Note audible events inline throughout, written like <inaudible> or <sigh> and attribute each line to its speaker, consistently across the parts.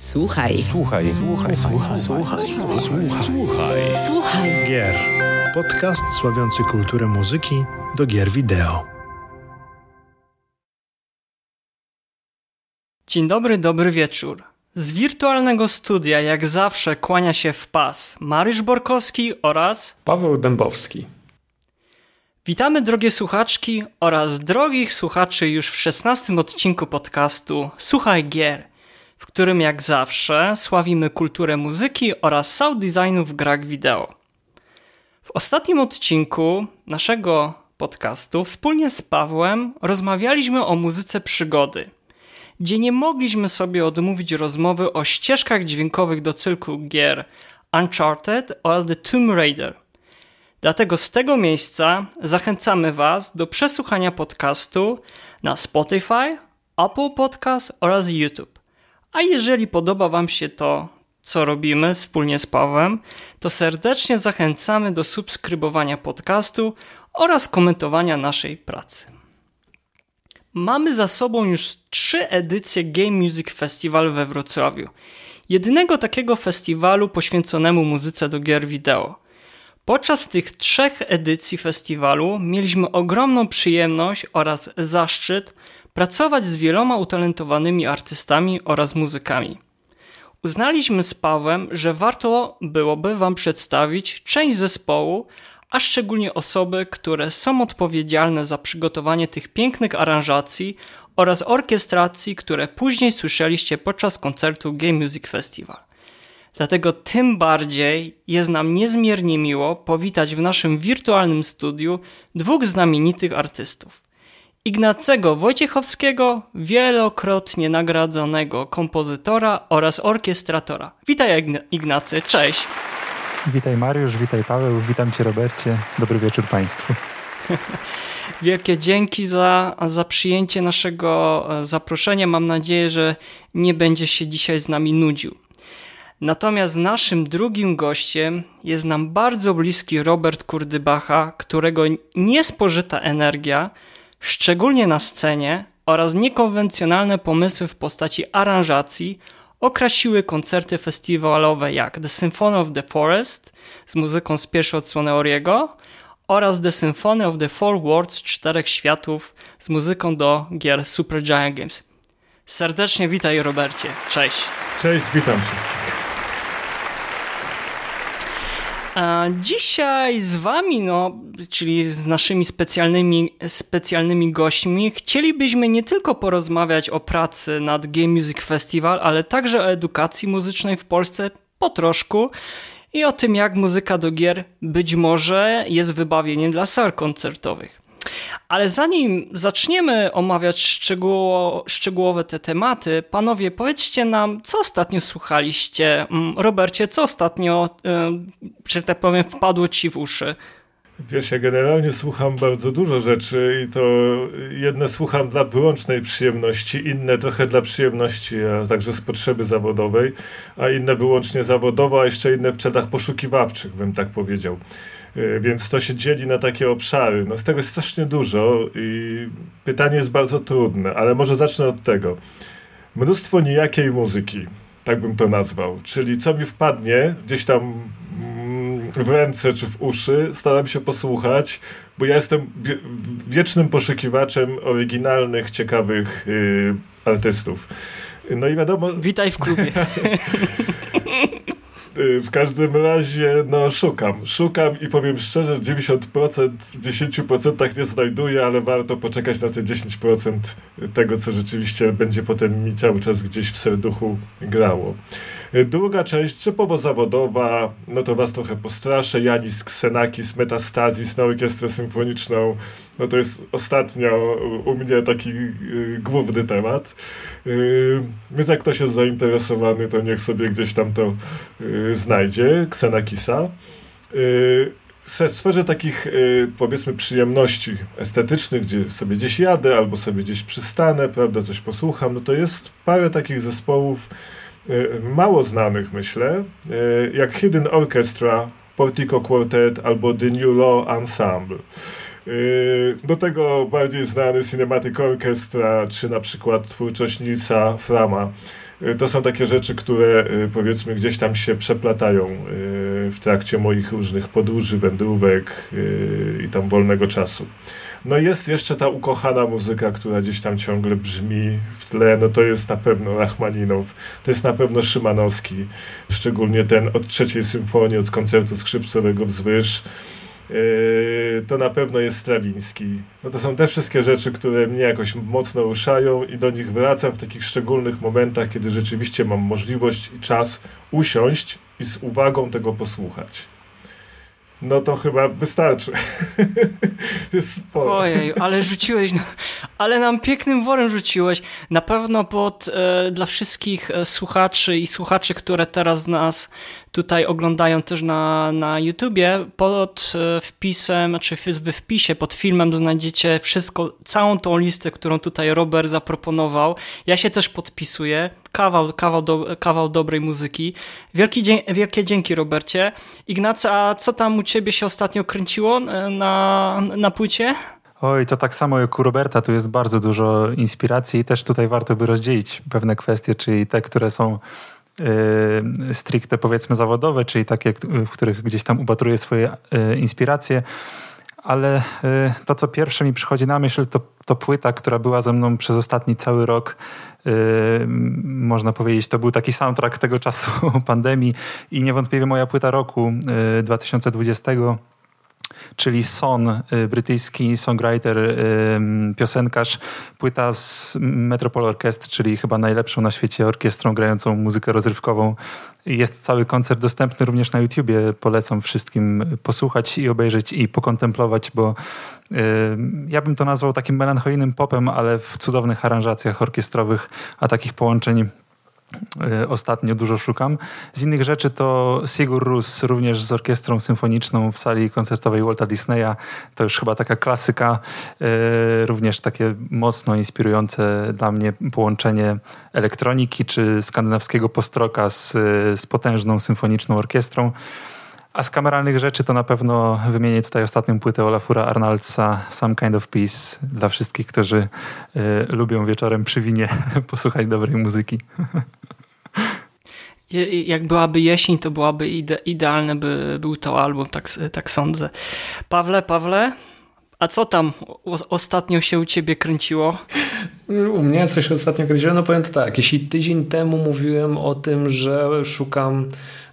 Speaker 1: Słuchaj.
Speaker 2: Słuchaj. Słuchaj. Słuchaj.
Speaker 1: Słuchaj.
Speaker 2: Słuchaj.
Speaker 1: Słuchaj.
Speaker 3: Gier. Podcast sławiący kulturę muzyki do gier wideo.
Speaker 4: Dzień dobry, dobry wieczór. Z wirtualnego studia, jak zawsze, kłania się w pas Mariusz Borkowski oraz
Speaker 5: Paweł Dębowski.
Speaker 4: Witamy drogie słuchaczki oraz drogich słuchaczy już w szesnastym odcinku podcastu Słuchaj Gier, w którym jak zawsze sławimy kulturę muzyki oraz sound designu w grach wideo. W ostatnim odcinku naszego podcastu wspólnie z Pawłem rozmawialiśmy o muzyce przygody, gdzie nie mogliśmy sobie odmówić rozmowy o ścieżkach dźwiękowych do cyklu gier Uncharted oraz The Tomb Raider – Dlatego z tego miejsca zachęcamy Was do przesłuchania podcastu na Spotify, Apple Podcast oraz YouTube. A jeżeli podoba Wam się to, co robimy wspólnie z Pawłem, to serdecznie zachęcamy do subskrybowania podcastu oraz komentowania naszej pracy. Mamy za sobą już trzy edycje Game Music Festival we Wrocławiu. Jedynego takiego festiwalu poświęconemu muzyce do gier wideo – Podczas tych trzech edycji festiwalu mieliśmy ogromną przyjemność oraz zaszczyt pracować z wieloma utalentowanymi artystami oraz muzykami. Uznaliśmy z Pawłem, że warto byłoby Wam przedstawić część zespołu, a szczególnie osoby, które są odpowiedzialne za przygotowanie tych pięknych aranżacji oraz orkiestracji, które później słyszeliście podczas koncertu Game Music Festival. Dlatego tym bardziej jest nam niezmiernie miło powitać w naszym wirtualnym studiu dwóch znamienitych artystów. Ignacego Wojciechowskiego, wielokrotnie nagradzanego kompozytora oraz orkiestratora. Witaj Ignacy, cześć.
Speaker 6: Witaj Mariusz, witaj Paweł, witam Cię Robercie. Dobry wieczór Państwu. <laughs>
Speaker 4: Wielkie dzięki za, za przyjęcie naszego e, zaproszenia. Mam nadzieję, że nie będziesz się dzisiaj z nami nudził. Natomiast naszym drugim gościem jest nam bardzo bliski Robert Kurdybacha, którego niespożyta energia, szczególnie na scenie, oraz niekonwencjonalne pomysły w postaci aranżacji okrasiły koncerty festiwalowe jak The Symphony of the Forest z muzyką z pierwszej odsłony Oriego oraz The Symphony of the Four Worlds Czterech Światów z muzyką do gier Super Giant Games. Serdecznie witaj Robercie, cześć.
Speaker 7: Cześć, witam wszystkich.
Speaker 4: Dzisiaj z Wami, no, czyli z naszymi specjalnymi, specjalnymi gośćmi, chcielibyśmy nie tylko porozmawiać o pracy nad Game Music Festival, ale także o edukacji muzycznej w Polsce po troszku i o tym, jak muzyka do gier być może jest wybawieniem dla sal koncertowych. Ale zanim zaczniemy omawiać szczegóło, szczegółowe te tematy, panowie, powiedzcie nam, co ostatnio słuchaliście. Mm, Robercie, co ostatnio, że tak powiem, wpadło ci w uszy?
Speaker 7: Wiesz, ja generalnie słucham bardzo dużo rzeczy i to jedne słucham dla wyłącznej przyjemności, inne trochę dla przyjemności, a także z potrzeby zawodowej, a inne wyłącznie zawodowo, a jeszcze inne w celach poszukiwawczych, bym tak powiedział. E, więc to się dzieli na takie obszary. No z tego jest strasznie dużo i pytanie jest bardzo trudne, ale może zacznę od tego. Mnóstwo nijakiej muzyki, tak bym to nazwał. Czyli co mi wpadnie gdzieś tam mm, w ręce czy w uszy, staram się posłuchać, bo ja jestem wiecznym poszukiwaczem oryginalnych, ciekawych y, artystów. No i wiadomo.
Speaker 4: Witaj w klubie. <laughs>
Speaker 7: Y, w każdym razie, no szukam. Szukam i powiem szczerze, 90% w 10% nie znajduję, ale warto poczekać na te 10% tego, co rzeczywiście będzie potem mi cały czas gdzieś w serduchu grało. Druga część, typowo zawodowa, no to was trochę postraszę. Janis Xenakis, Metastazis na orkiestrę symfoniczną. No to jest ostatnio u mnie taki y, główny temat. Y, więc jak ktoś jest zainteresowany, to niech sobie gdzieś tam to y, znajdzie. Xenakisa. Y, w sferze takich, y, powiedzmy, przyjemności estetycznych, gdzie sobie gdzieś jadę albo sobie gdzieś przystanę, prawda, coś posłucham, no to jest parę takich zespołów mało znanych, myślę, y, jak Hidden Orchestra, Portico Quartet albo The New Law Ensemble. Y, do tego bardziej znany Cinematic Orchestra, czy na przykład twórczość Nilsa Frama. to są takie rzeczy, które powiedzmy gdzieś tam się przeplatają w trakcie moich różnych podróży, wędrówek i tam wolnego czasu. No jest jeszcze ta ukochana muzyka, która gdzieś tam ciągle brzmi w tle, no to jest na pewno Rachmaninow, to jest na pewno Szymanowski, szczególnie ten od trzeciej symfonii, od koncertu skrzypcowego wzwyż. Yy, to na pewno jest Strawiński. No to są te wszystkie rzeczy, które mnie jakoś mocno ruszają i do nich wracam w takich szczególnych momentach, kiedy rzeczywiście mam możliwość i czas usiąść i z uwagą tego posłuchać. No to chyba wystarczy. <laughs>
Speaker 4: Sporo. Ojej, ale rzuciłeś, ale nam pięknym worem rzuciłeś. Na pewno pod, e, dla wszystkich e, słuchaczy i słuchaczy, które teraz nas tutaj oglądają też na, na YouTubie, pod e, wpisem, czy w wpisie pod filmem znajdziecie wszystko, całą tą listę, którą tutaj Robert zaproponował. Ja się też podpisuję. Kawał, kawał, do, kawał dobrej muzyki. Wielki, wielkie dzięki, Robercie. Ignacy, a co tam u ciebie się ostatnio kręciło e, na, na płycie?
Speaker 6: Oj, to tak samo jak u Roberta, tu jest bardzo dużo inspiracji i też tutaj warto by rozdzielić pewne kwestie, czyli te, które są stricte powiedzmy zawodowe, czyli takie, w których gdzieś tam upatruję swoje y, inspiracje. Ale y, to, co pierwsze mi przychodzi na myśl, to, to płyta, która była ze mną przez ostatni cały rok. Można powiedzieć, to był taki soundtrack tego czasu <laughs> pandemii i niewątpliwie moja płyta roku 2020 czyli Son, y, brytyjski songwriter, y, piosenkarz, płyta z Metropole Orchestra, czyli chyba najlepszą na świecie orkiestrą grającą muzykę rozrywkową. Jest cały koncert dostępny również na YouTubie. Polecam wszystkim posłuchać i obejrzeć i pokontemplować, bo y, ja bym to nazwał takim melancholijnym popem, ale w cudownych aranżacjach orkiestrowych, a takich połączeń ostatnio dużo szukam. Z innych rzeczy to Sigur Rus, również z orkiestrą symfoniczną w sali koncertowej Walta Disneya. To już chyba taka klasyka, e, również takie mocno inspirujące dla mnie połączenie elektroniki czy skandynawskiego postroka z, z potężną symfoniczną orkiestrą. A z kameralnych rzeczy to na pewno wymienię tutaj ostatnią płytę Olafura Arnaldsa Some Kind of Peace dla wszystkich, którzy y, lubią wieczorem przy winie <laughs> posłuchać dobrej muzyki. <laughs>
Speaker 4: Jak byłaby jesień, to byłaby ide idealne, by był to album, tak, tak sądzę. Pawle, Pawle, a co tam ostatnio się u ciebie kręciło?
Speaker 1: U mnie coś ostatnio kręciło? No powiem to tak, jeśli tydzień temu mówiłem o tym, że szukam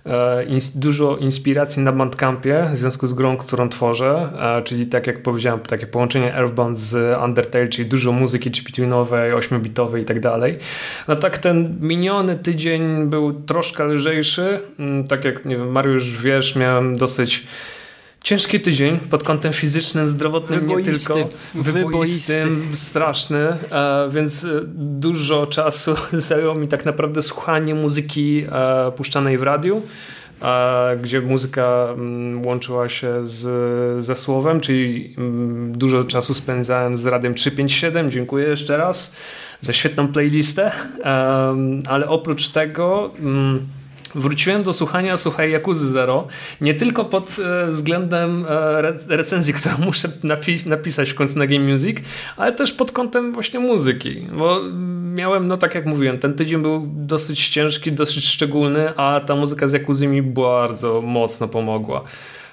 Speaker 1: E, dużo inspiracji na Bandcampie w związku z grą, którą tworzę, e, czyli tak jak powiedziałem, takie połączenie Earthbound z Undertale, czyli dużo muzyki chiptune'owej, 8-bitowej i tak dalej. No tak ten miniony tydzień był troszkę lżejszy, mm, tak jak nie wiem, Mariusz wiesz, miałem dosyć ciężki tydzień pod kątem fizycznym, zdrowotnym, wyboisty, nie tylko wyboistym, straszny, e, więc e, dużo czasu <laughs> zajęło mi tak naprawdę słuchanie muzyki e, puszczanej w radiu gdzie muzyka mm, łączyła się z, ze słowem, czyli mm, dużo czasu spędzałem z Radiem 357. Dziękuję jeszcze raz za świetną playlistę. Ale oprócz tego mm, wróciłem do słuchania Słuchaj Jakuzy Zero, nie tylko pod e, względem e, recenzji, <laughs> którą muszę napis napisać w końcu na Game Music, ale też pod kątem właśnie muzyki, bo miałem, no tak jak mówiłem, ten tydzień był dosyć ciężki, dosyć szczególny, a ta muzyka z Jakuzy mi bardzo mocno pomogła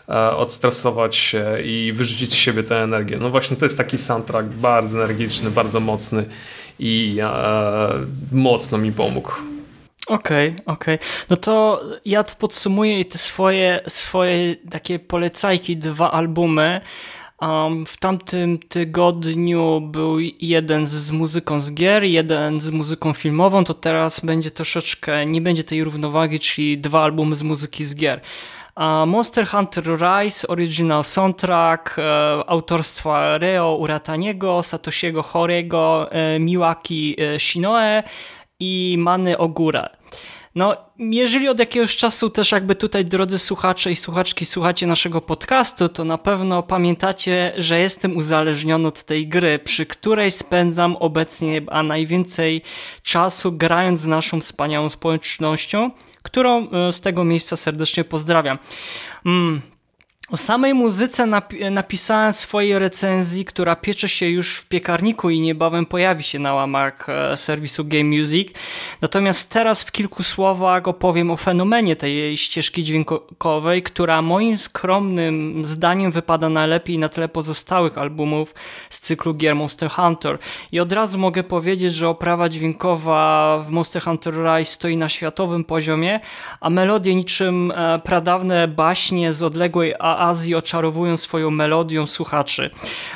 Speaker 1: e, odstresować się i wyrzucić z siebie tę energię. No właśnie to jest taki soundtrack bardzo energiczny, bardzo mocny i e, mocno mi pomógł.
Speaker 4: Okej, okay, okej. Okay. No to ja tu podsumuję te swoje, swoje takie polecajki, dwa albumy. Um, w tamtym tygodniu był jeden z muzyką z gier, jeden z muzyką filmową, to teraz będzie troszeczkę, nie będzie tej równowagi, czyli dwa albumy z muzyki z gier. Monster Hunter Rise, original soundtrack e, autorstwa Reo Urataniego, Satoshiego Horego, e, Miwaki e, Shinoe, i Many Ogura. No, jeżeli od jakiegoś czasu też jakby tutaj, drodzy słuchacze i słuchaczki, słuchacie naszego podcastu, to na pewno pamiętacie, że jestem uzależniony od tej gry, przy której spędzam obecnie a najwięcej czasu grając z naszą wspaniałą społecznością, którą e, z tego miejsca serdecznie pozdrawiam. Mm. O samej muzyce napi napisałem swojej recenzji, która piecze się już w piekarniku i niebawem pojawi się na łamach e, serwisu Game Music. Natomiast teraz w kilku słowach opowiem o fenomenie tej ścieżki dźwiękowej, która moim skromnym zdaniem wypada najlepiej na tle pozostałych albumów z cyklu gier Monster Hunter. I od razu mogę powiedzieć, że oprawa dźwiękowa w Monster Hunter Rise stoi na światowym poziomie, a melodie niczym e, pradawne baśnie z odległej Azji oczarowują swoją melodią słuchaczy.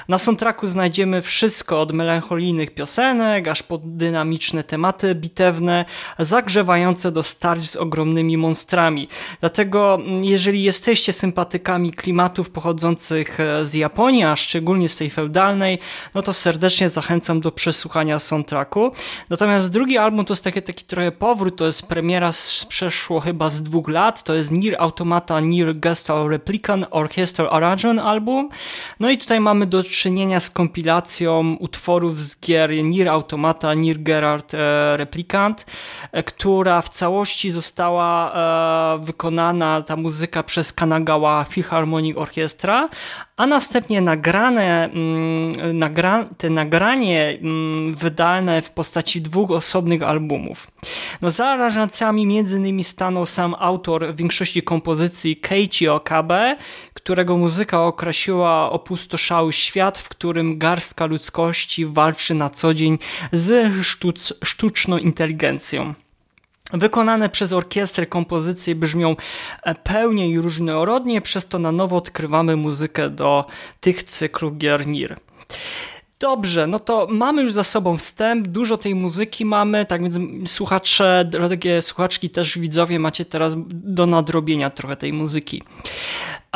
Speaker 4: Na soundtracku znajdziemy wszystko od melancholijnych piosenek, aż po dynamiczne tematy bitewne, zagrzewające do starć z ogromnymi monstrami. Dlatego jeżeli jesteście sympatykami klimatów pochodzących e, z Japonii, a szczególnie z tej feudalnej, no to serdecznie zachęcam do przesłuchania soundtracku. Natomiast drugi album to jest taki, taki trochę powrót, to jest premiera z przeszło chyba z dwóch lat, to jest Nier Automata Nier Gestal Replicant Orchestral Arrangement album. No i tutaj mamy do czynienia z kompilacją utworów z gier Nier Automata, Nier Gerard e, Replicant, e, która w całości została e, wykonana, ta muzyka przez Kanagawa Philharmonic Orchestra, a następnie nagrane, mm, nagra, te nagranie mm, wydane w postaci dwóch osobnych albumów. No, za aranżacjami między innymi stanął sam autor większości kompozycji Keiichi Okabe, którego muzyka określiła opustoszały świat, w którym garstka ludzkości walczy na co dzień z sztuc, sztuczną inteligencją. Wykonane przez orkiestrę kompozycje brzmią e, pełnie i różnorodnie, przez to na nowo odkrywamy muzykę do tych cyklów gier NIR. Dobrze, no to mamy już za sobą wstęp, dużo tej muzyki mamy, tak więc słuchacze, drogie słuchaczki, też widzowie macie teraz do nadrobienia trochę tej muzyki.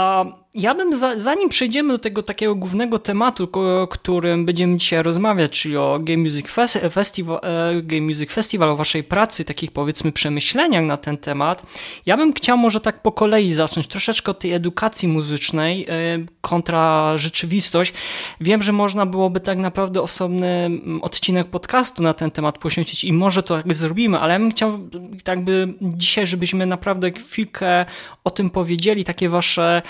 Speaker 4: A ja bym, za, zanim przejdziemy do tego takiego głównego tematu, o którym będziemy dzisiaj rozmawiać, czyli o Game Music Festival, e, Game Music Festival, o waszej pracy, takich powiedzmy przemyśleniach na ten temat, ja bym chciał może tak po kolei zacząć troszeczkę od tej edukacji muzycznej e, kontra rzeczywistość. Wiem, że można byłoby tak naprawdę osobny odcinek podcastu na ten temat poświęcić i może to jakby zrobimy, ale ja bym chciał tak by dzisiaj, żebyśmy naprawdę chwilkę o tym powiedzieli, takie wasze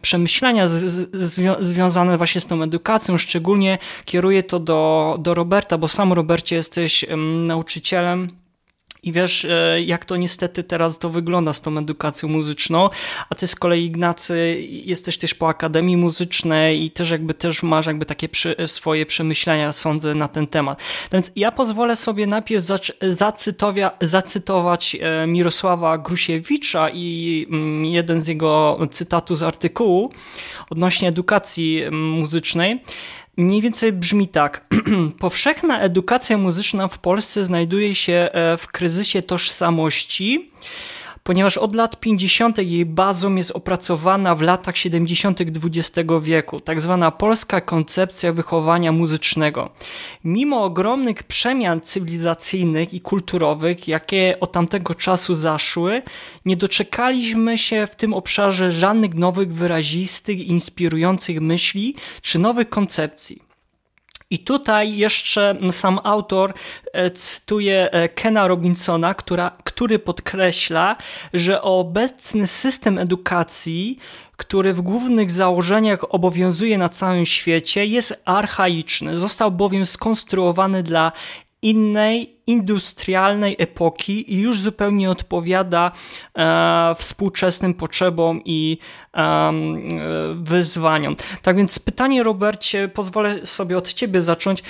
Speaker 4: przemyślenia z, z, związane właśnie z tą edukacją. Szczególnie kieruję to do, do Roberta, bo sam Robercie jesteś nauczycielem i wiesz, e, jak to niestety teraz to wygląda z tą edukacją muzyczną, a ty z kolei Ignacy jesteś też po Akademii Muzycznej i też jakby też masz jakby takie przy, swoje przemyślenia, sądzę, na ten temat. Więc ja pozwolę sobie najpierw zacytować e, Mirosława Grusiewicza i mm, jeden z jego cytatów z artykułu odnośnie edukacji mm, muzycznej mniej więcej brzmi tak. <clears throat> Powszechna edukacja muzyczna w Polsce znajduje się e, w kryzysie tożsamości ponieważ od lat 50. jej bazą jest opracowana w latach 70. XX wieku, tak zwana polska koncepcja wychowania muzycznego. Mimo ogromnych przemian cywilizacyjnych i kulturowych, jakie od tamtego czasu zaszły, nie doczekaliśmy się w tym obszarze żadnych nowych, wyrazistych, inspirujących myśli czy nowych koncepcji. I tutaj jeszcze sam autor e, cytuje e, Kena Robinsona, która, który podkreśla, że obecny system edukacji, który w głównych założeniach obowiązuje na całym świecie, jest archaiczny. Został bowiem skonstruowany dla innej, industrialnej epoki i już zupełnie odpowiada e, współczesnym potrzebom i e, wyzwaniom. Tak więc pytanie, Robercie, pozwolę sobie od Ciebie zacząć.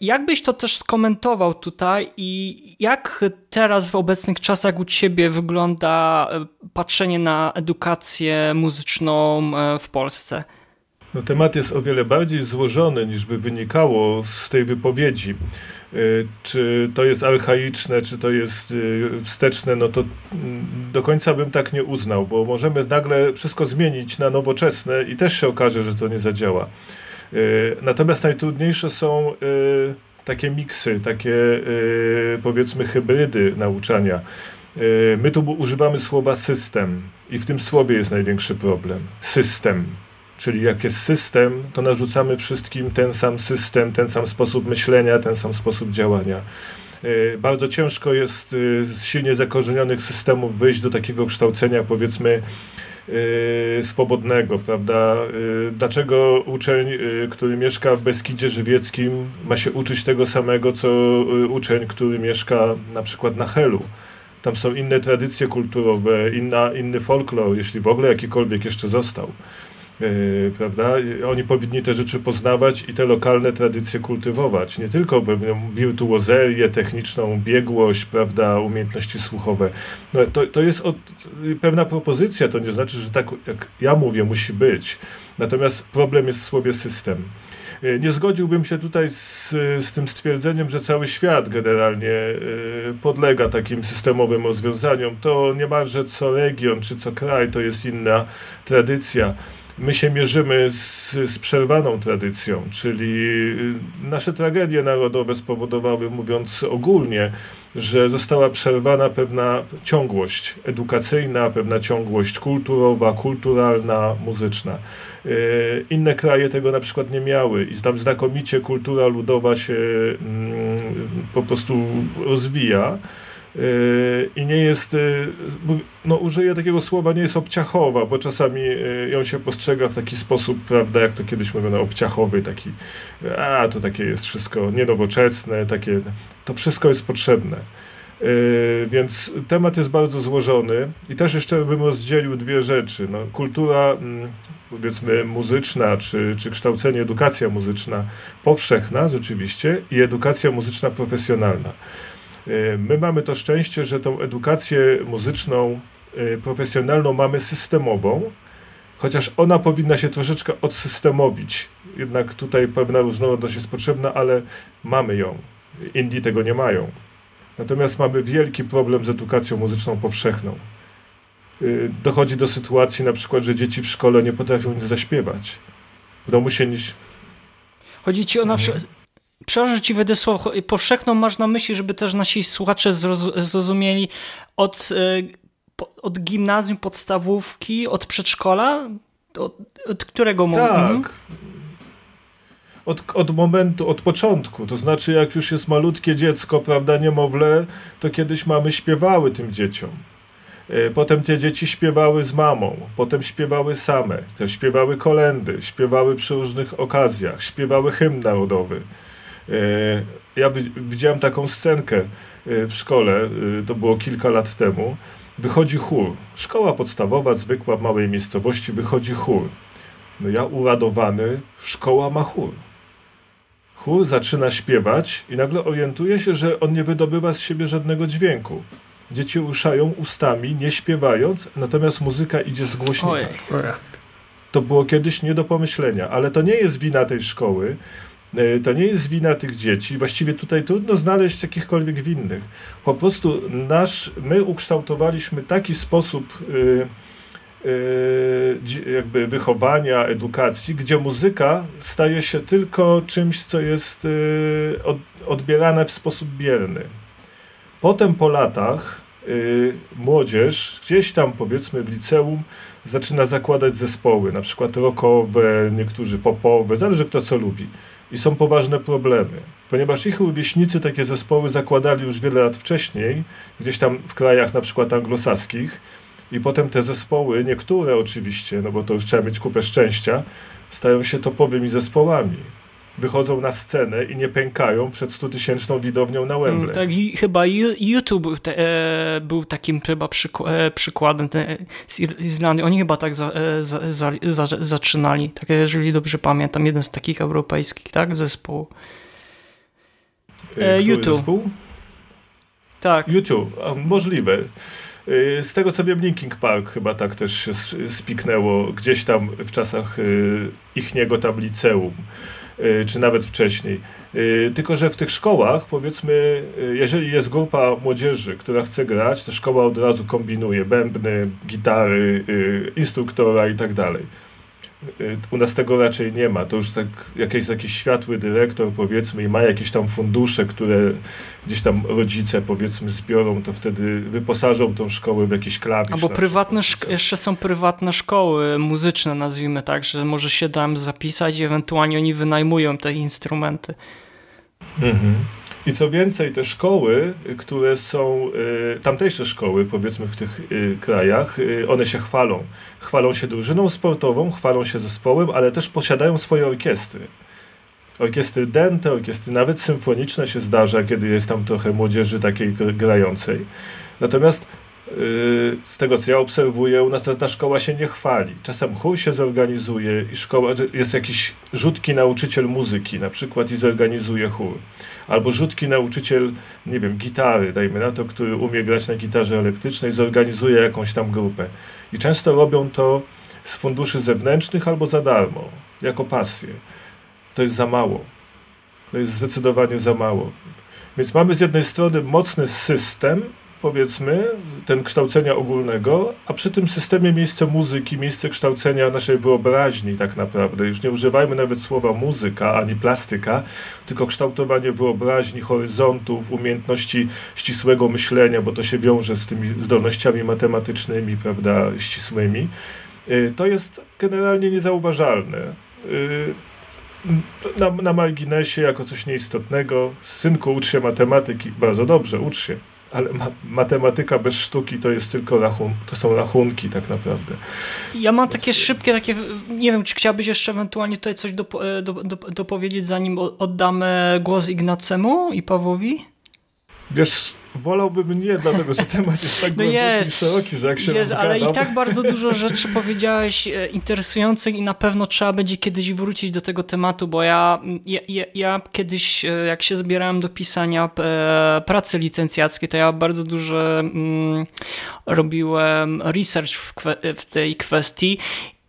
Speaker 4: Jak byś to też skomentował tutaj i jak teraz w obecnych czasach u Ciebie wygląda e, patrzenie na edukację muzyczną e, w Polsce?
Speaker 7: No, temat jest o wiele bardziej złożony niż by wynikało z tej wypowiedzi. Y, czy to jest archaiczne, czy to jest y, wsteczne, no to mm, do końca bym tak nie uznał, bo możemy nagle wszystko zmienić na nowoczesne i też się okaże, że to nie zadziała. Y, natomiast najtrudniejsze są takie miksy, takie powiedzmy hybrydy nauczania. My tu używamy słowa system i w tym słowie jest największy problem. System. Czyli jak jest system, to narzucamy wszystkim ten sam system, ten sam sposób myślenia, ten sam sposób działania. E, bardzo ciężko jest e, z silnie zakorzenionych systemów wyjść do takiego kształcenia, powiedzmy, y, swobodnego, prawda? Dlaczego uczeń, który mieszka w Beskidzie Żywieckim ma się uczyć tego samego, co uczeń, który mieszka na przykład na Helu? Tam są inne tradycje kulturowe, inna, inny folklor, jeśli w ogóle jakikolwiek jeszcze został. Yy, prawda? Oni powinni te rzeczy poznawać i te lokalne tradycje kultywować. Nie tylko pewną wirtuozerię, techniczną biegłość, prawda, umiejętności słuchowe. No, to, to jest od, pewna propozycja, to nie znaczy, że tak jak ja mówię, musi być. Natomiast problem jest w słowie system. Yy, nie zgodziłbym się tutaj z, z tym stwierdzeniem, że cały świat generalnie yy, podlega takim systemowym rozwiązaniom. To niemalże co region czy co kraj to jest inna tradycja my się mierzymy z, z przerwaną tradycją, czyli nasze tragedie narodowe spowodowały, mówiąc ogólnie, że została przerwana pewna ciągłość edukacyjna, pewna ciągłość kulturowa, kulturalna, muzyczna. E, inne kraje tego na przykład nie miały i tam znakomicie kultura ludowa się mm, po prostu rozwija i nie jest, y, no użyję takiego słowa, nie jest obciachowa, bo czasami y, ją się postrzega w taki sposób, prawda, jak to kiedyś mówiono, obciachowy, taki, a to takie jest wszystko nienowoczesne, takie, to wszystko jest potrzebne. Więc temat jest bardzo złożony i też jeszcze bym rozdzielił dwie rzeczy. No, kultura, mm, powiedzmy, muzyczna, czy, czy kształcenie, edukacja muzyczna powszechna rzeczywiście i edukacja muzyczna profesjonalna. E, my mamy to szczęście, że tą edukację muzyczną, e, profesjonalną mamy systemową, chociaż ona powinna się troszeczkę odsystemowić. Jednak tutaj pewna różnorodność jest potrzebna, ale mamy ją. Inni tego nie mają. Natomiast mamy wielki problem z edukacją muzyczną powszechną. E, dochodzi do sytuacji na przykład, że dzieci w szkole nie potrafią nic zaśpiewać. W domu się nie...
Speaker 4: Chodzi ci o na przykład Że ci wejdę słowo. Powszechną masz na myśli, żeby też nasi słuchacze zrozumieli od, e, od gimnazjum, podstawówki, od przedszkola? Od, od którego
Speaker 7: momentu? Tak. Mhm. Od, od momentu, od początku. To znaczy, jak już jest malutkie dziecko, prawda, niemowlę, to kiedyś mamy śpiewały tym dzieciom. E, potem te dzieci śpiewały z mamą, potem śpiewały same, te śpiewały kolendy, śpiewały przy różnych okazjach, śpiewały hymn narodowy. E, ja widziałem taką scenkę e, w szkole, e, to było kilka lat temu. Wychodzi chór. Szkoła podstawowa, zwykła w małej miejscowości, wychodzi chór. No ja uradowany, szkoła ma chór. Chór zaczyna śpiewać i nagle orientuje się, że on nie wydobywa z siebie żadnego dźwięku. Dzieci ruszają ustami, nie śpiewając, natomiast muzyka idzie z głośnika. To było kiedyś nie do pomyślenia, ale to nie jest wina tej szkoły. E, to nie jest wina tych dzieci. Właściwie tutaj trudno znaleźć jakichkolwiek winnych. Po prostu nasz, my ukształtowaliśmy taki sposób yy, yy, jakby wychowania, edukacji, gdzie muzyka staje się tylko czymś, co jest od, odbierane w sposób bierny. Potem po latach młodzież, gdzieś tam powiedzmy w liceum, zaczyna zakładać zespoły, na przykład rockowe, niektórzy popowe, zależy kto co lubi i są poważne problemy, ponieważ ich rówieśnicy takie zespoły zakładali już wiele lat wcześniej, gdzieś tam w krajach na przykład anglosaskich i potem te zespoły, niektóre oczywiście, no bo to już trzeba mieć kupę szczęścia, stają się topowymi zespołami wychodzą na scenę i nie pękają przed 100-tysięczną widownią na Wembley. Mm,
Speaker 4: tak, i chyba YouTube te, e, był takim chyba przyk e, przykładem te, z Irlandii. Oni chyba tak za, e, za, za, za, zaczynali, tak jeżeli dobrze pamiętam, jeden z takich europejskich, tak, zespół.
Speaker 7: E, YouTube. Zespół?
Speaker 4: Tak.
Speaker 7: YouTube, możliwe. E, z tego co wiem, Linkin Park chyba tak też się spiknęło gdzieś tam w czasach e, ich niego tam liceum. Y, czy nawet wcześniej. Y, tylko, że w tych szkołach, powiedzmy, y, jeżeli jest grupa młodzieży, która chce grać, to szkoła od razu kombinuje bębny, gitary, instruktora i tak dalej. U nas tego raczej nie ma. To już tak jakiś taki światły dyrektor, powiedzmy, i ma jakieś tam fundusze, które gdzieś tam rodzice, powiedzmy, zbiorą, to wtedy wyposażą tą szkołę w jakiś klawisz.
Speaker 4: Albo prywatne, jeszcze są prywatne szkoły muzyczne, nazwijmy tak, że może się tam zapisać i ewentualnie oni wynajmują te instrumenty.
Speaker 7: Mhm. I co więcej, te szkoły, które są, y, tamtejsze szkoły, powiedzmy w tych y, krajach, y, one się chwalą. Chwalą się drużyną sportową, chwalą się zespołem, ale też posiadają swoje orkiestry. Orkiestry dente, orkiestry nawet symfoniczne się zdarza, kiedy jest tam trochę młodzieży takiej grającej. Natomiast z tego co ja obserwuję, ta szkoła się nie chwali. Czasem chór się zorganizuje i szkoła, jest jakiś rzutki nauczyciel muzyki na przykład i zorganizuje chór albo rzutki nauczyciel, nie wiem, gitary, dajmy na to, który umie grać na gitarze elektrycznej, zorganizuje jakąś tam grupę. I często robią to z funduszy zewnętrznych albo za darmo, jako pasję. To jest za mało. To jest zdecydowanie za mało. Więc mamy z jednej strony mocny system, powiedzmy, ten kształcenia ogólnego, a przy tym systemie miejsce muzyki, miejsce kształcenia naszej wyobraźni tak naprawdę. Już nie używajmy nawet słowa muzyka ani plastyka, tylko kształtowanie wyobraźni, horyzontów, umiejętności ścisłego myślenia, bo to się wiąże z tymi zdolnościami matematycznymi, prawda, ścisłymi. Y, to jest generalnie niezauważalne. Y, na, na marginesie, jako coś nieistotnego. Synku, ucz się matematyki. Bardzo dobrze, ucz się ale ma matematyka bez sztuki to jest tylko rachun to są rachunki tak naprawdę.
Speaker 4: Ja mam takie szybkie, takie, nie wiem, czy chciałbyś jeszcze ewentualnie tutaj coś do, do, do, dopowiedzieć, zanim oddamy głos Ignacemu i Pawłowi?
Speaker 7: Wiesz, wolałbym nie, dlatego że temat jest tak no głęboki i szeroki, że jak się jest,
Speaker 4: ale i tak bardzo dużo rzeczy powiedziałeś e, interesujących i na pewno trzeba będzie kiedyś wrócić do tego tematu, bo ja, ja, ja, ja kiedyś, e, jak się zbierałem do pisania e, pracy licencjackiej, to ja bardzo dużo mm, robiłem research w, w tej kwestii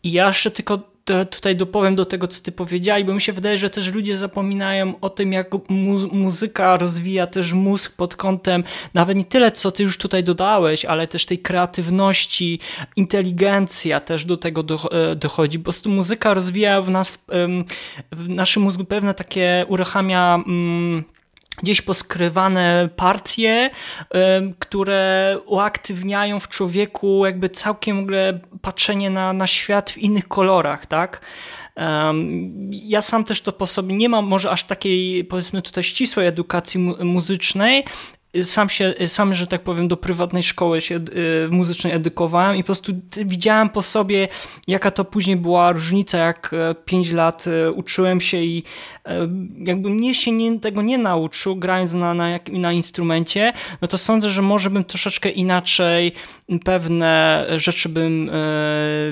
Speaker 4: i ja jeszcze tylko tutaj dopowiem do tego, co ty powiedziałeś, bo mi się wydaje, że też ludzie zapominają o tym, jak mu muzyka rozwija też mózg pod kątem nawet nie tyle, co ty już tutaj dodałeś, ale też tej kreatywności, inteligencja też do tego e, dochodzi. Prostu muzyka rozwija w nas, w naszym mózgu pewne takie uruchamia mm, gdzieś poskrywane partie, które uaktywniają w człowieku jakby całkiem w ogóle patrzenie na, na świat w innych kolorach, tak? Ja sam też to po sobie nie mam może aż takiej, powiedzmy tutaj ścisłej edukacji muzycznej, sam się, sam, że tak powiem, do prywatnej szkoły się y, muzycznej edukowałem i po prostu widziałem po sobie, jaka to później była różnica, jak 5 e, lat e, uczyłem się i e, jakby mnie się nie, tego nie nauczył, grając na, na, na instrumencie, no to sądzę, że może bym troszeczkę inaczej pewne rzeczy bym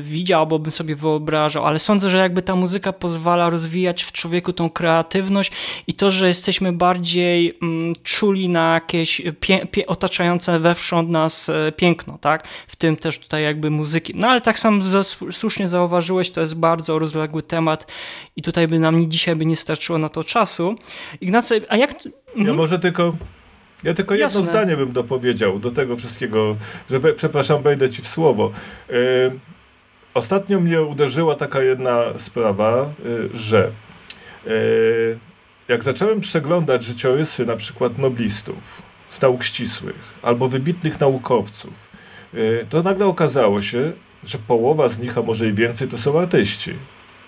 Speaker 4: widział, albo bym sobie wyobrażał, ale sądzę, że jakby ta muzyka pozwala rozwijać w człowieku tą kreatywność i to, że jesteśmy bardziej mm, czuli na jakieś pie, pie, otaczające wewsząd nas e, piękno, tak? W tym też tutaj jakby muzyki. No ale tak sam za, słusznie zauważyłeś, to jest bardzo rozległy temat i tutaj by nam dzisiaj by nie starczyło na to czasu. Ignacy, a jak...
Speaker 7: Mhm. Ja może tylko... Ja tylko jedno Jasne. zdanie bym dopowiedział do tego wszystkiego, że przepraszam, wejdę ci w słowo. Yy, ostatnio mnie uderzyła taka jedna sprawa, yy, że yy, jak zacząłem przeglądać życiorysy na przykład noblistów, z nauk ścisłych albo wybitnych naukowców, y, to nagle okazało się, że połowa z nich, a może i więcej, to są artyści.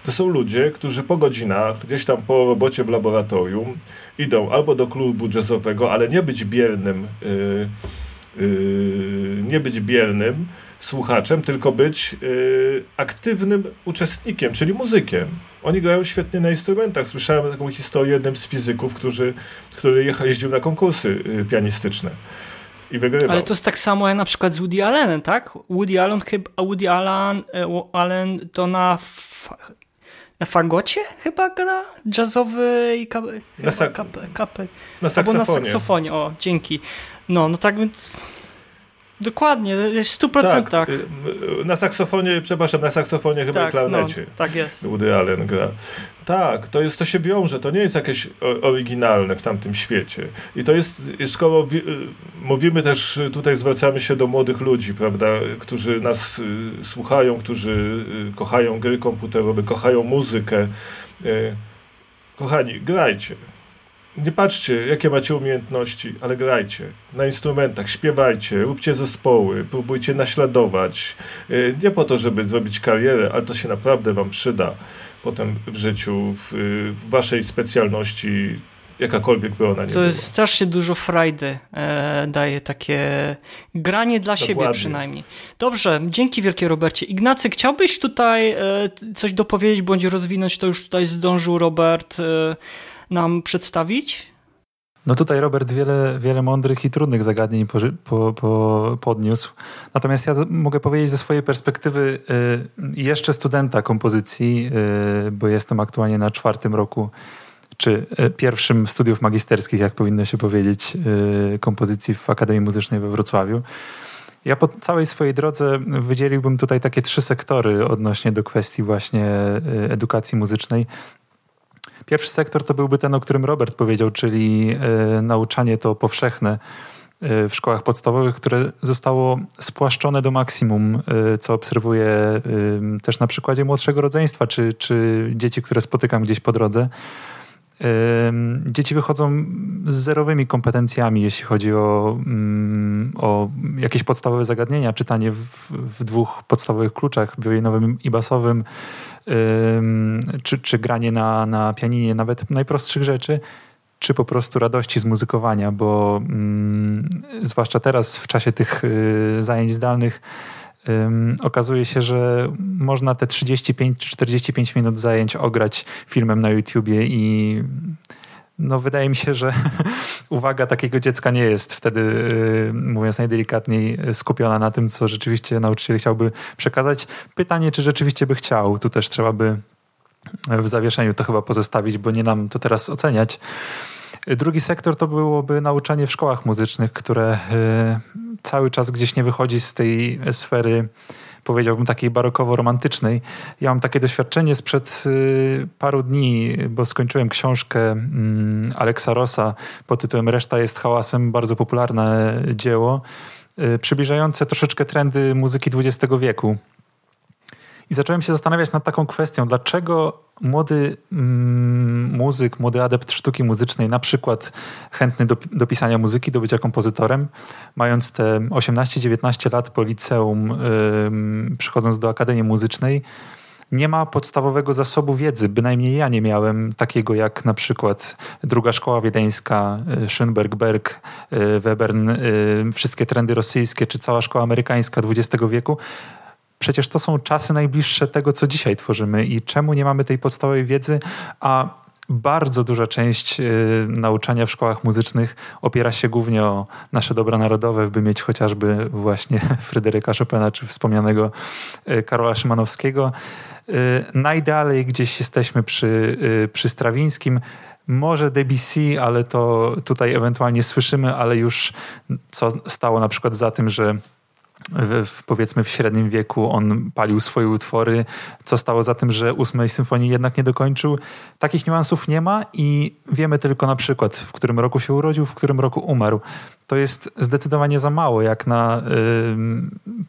Speaker 7: To są ludzie, którzy po godzinach, gdzieś tam po robocie w laboratorium, idą albo do klubu jazzowego, ale nie być biernym, yy, yy, nie być biernym słuchaczem, tylko być yy, aktywnym uczestnikiem, czyli muzykiem. Oni grają świetnie na instrumentach. Słyszałem taką historię jednym z fizyków, którzy, który jeździł na konkursy y, pianistyczne. I wygrywał.
Speaker 4: Ale to jest tak samo jak na przykład z Woody Allenem, tak? Woody Allen chyba, Woody Allen, e, Allen to na, na fagocie chyba gra? Jazzowy i kap,
Speaker 7: na, sak na saksofonie.
Speaker 4: Albo na saksofonie, o, dzięki. No, no tak więc Dokładnie, w 100%. Tak, y,
Speaker 7: na saksofonie, przepraszam, na saksofonie chyba tak, klarnecie. No,
Speaker 4: tak jest.
Speaker 7: Woody Allen gra. Tak, to, jest, to się wiąże, to nie jest jakieś oryginalne w tamtym świecie. I to jest, skoro y, mówimy też, tutaj zwracamy się do młodych ludzi, prawda, którzy nas y, słuchają, którzy kochają gry komputerowe, kochają muzykę. Kochani, grajcie nie patrzcie, jakie macie umiejętności, ale grajcie na instrumentach, śpiewajcie, róbcie zespoły, próbujcie naśladować. Y, nie po to, żeby zrobić karierę, ale to się naprawdę Wam przyda potem w życiu, w, w Waszej specjalności, jakakolwiek by ona nie
Speaker 4: To
Speaker 7: była.
Speaker 4: jest strasznie dużo frajdy, e, daje takie granie dla siebie
Speaker 7: Dokładnie.
Speaker 4: przynajmniej. Dobrze, dzięki wielkie Robercie. Ignacy, chciałbyś tutaj e, coś dopowiedzieć bądź rozwinąć, to już tutaj zdążył Robert e, nam przedstawić?
Speaker 6: No tutaj Robert wiele, wiele mądrych i trudnych zagadnień poży- po, po, podniósł. Natomiast ja mogę powiedzieć ze swojej perspektywy y, jeszcze studenta kompozycji, y, bo jestem aktualnie na czwartym roku, czy y, pierwszym studiów magisterskich, jak powinno się powiedzieć, y, kompozycji w Akademii Muzycznej we Wrocławiu. Ja po całej swojej drodze wydzieliłbym tutaj takie trzy sektory odnośnie do kwestii właśnie y, edukacji muzycznej. Pierwszy sektor to byłby ten, o którym Robert powiedział, czyli e, nauczanie to powszechne e, w szkołach podstawowych, które zostało spłaszczone do maksimum, e, co obserwuję też na przykładzie młodszego rodzeństwa, czy, czy dzieci, które spotykam gdzieś po drodze. Dzieci wychodzą z zerowymi kompetencjami, jeśli chodzi o, mm, o jakieś podstawowe zagadnienia, czytanie w, w dwóch podstawowych kluczach, wiolinowym i basowym, ym, czy, czy granie na, na pianinie, nawet najprostszych rzeczy, czy po prostu radości z muzykowania, bo mm, zwłaszcza teraz w czasie tych y, zajęć zdalnych okazuje się, że można te 35 czy 45 minut zajęć ograć filmem na YouTubie i no wydaje mi się, że <laughs> uwaga takiego dziecka nie jest wtedy, y, mówiąc najdelikatniej, skupiona na tym, co rzeczywiście nauczyciel chciałby przekazać. Pytanie, czy rzeczywiście by chciał, tu też trzeba by w zawieszeniu to chyba pozostawić, bo nie nam to teraz oceniać. Drugi sektor to byłoby nauczanie w szkołach muzycznych, które y, cały czas gdzieś nie wychodzi z tej sfery powiedziałbym takiej barokowo-romantycznej. Ja mam takie doświadczenie sprzed y, paru dni, bo skończyłem książkę mm, Aleksa Rossa pod tytułem Reszta jest hałasem, bardzo popularne dzieło, y, przybliżające troszeczkę trendy muzyki XX wieku. I zacząłem się zastanawiać nad taką kwestią, dlaczego młody mm, muzyk, młody adept sztuki muzycznej, na przykład chętny do, do pisania muzyki, do bycia kompozytorem, mając te 18-19 lat po liceum, ym, przychodząc do Akademii Muzycznej, nie ma podstawowego zasobu wiedzy, bynajmniej ja nie miałem takiego jak na przykład druga szkoła wiedeńska, y, Schönberg, Berg, y, Webern, y, wszystkie trendy rosyjskie, czy cała szkoła amerykańska XX wieku. Przecież to są czasy najbliższe tego, co dzisiaj tworzymy i czemu nie mamy tej podstawowej wiedzy, a bardzo duża część y, nauczania w szkołach muzycznych opiera się głównie o nasze dobra narodowe, by mieć chociażby właśnie <laughs> Fryderyka Chopina czy wspomnianego y, Karola Szymanowskiego. Y, najdalej gdzieś jesteśmy przy, przy Strawińskim. Może Debussy, ale to tutaj ewentualnie słyszymy, ale już co stało na przykład za tym, że w, powiedzmy w średnim wieku on palił swoje utwory, co stało za tym, że ósmej symfonii jednak nie dokończył. Takich niuansów nie ma i wiemy tylko na przykład, w którym roku się urodził, w którym roku umarł. To jest zdecydowanie za mało, jak na y,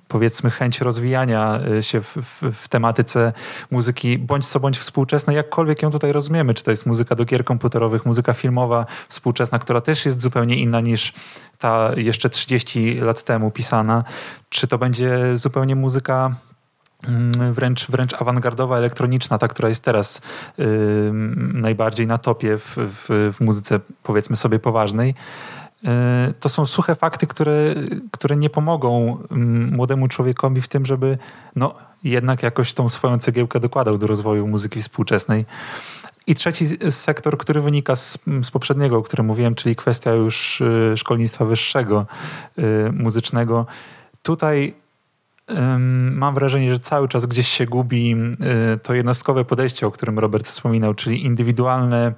Speaker 6: powiedzmy chęć rozwijania się w, w, w, tematyce muzyki bądź co bądź współczesnej, jakkolwiek ją tutaj rozumiemy, czy to jest muzyka do gier komputerowych, muzyka filmowa współczesna, która też jest zupełnie inna niż ta jeszcze 30 lat temu pisana, czy to będzie zupełnie muzyka wręcz, wręcz awangardowa, elektroniczna, ta, która jest teraz yy, najbardziej na topie w, w, w muzyce, powiedzmy sobie, poważnej. Yy, to są suche fakty, które, które nie pomogą młodemu człowiekowi w tym, żeby no, jednak jakoś tą swoją cegiełkę dokładał do rozwoju muzyki współczesnej. I trzeci sektor, który wynika z, z, poprzedniego, o którym mówiłem, czyli kwestia już y, szkolnictwa wyższego, y, muzycznego. Tutaj mam wrażenie, że cały czas gdzieś się gubi y, to jednostkowe podejście, o którym Robert wspominał, czyli indywidualne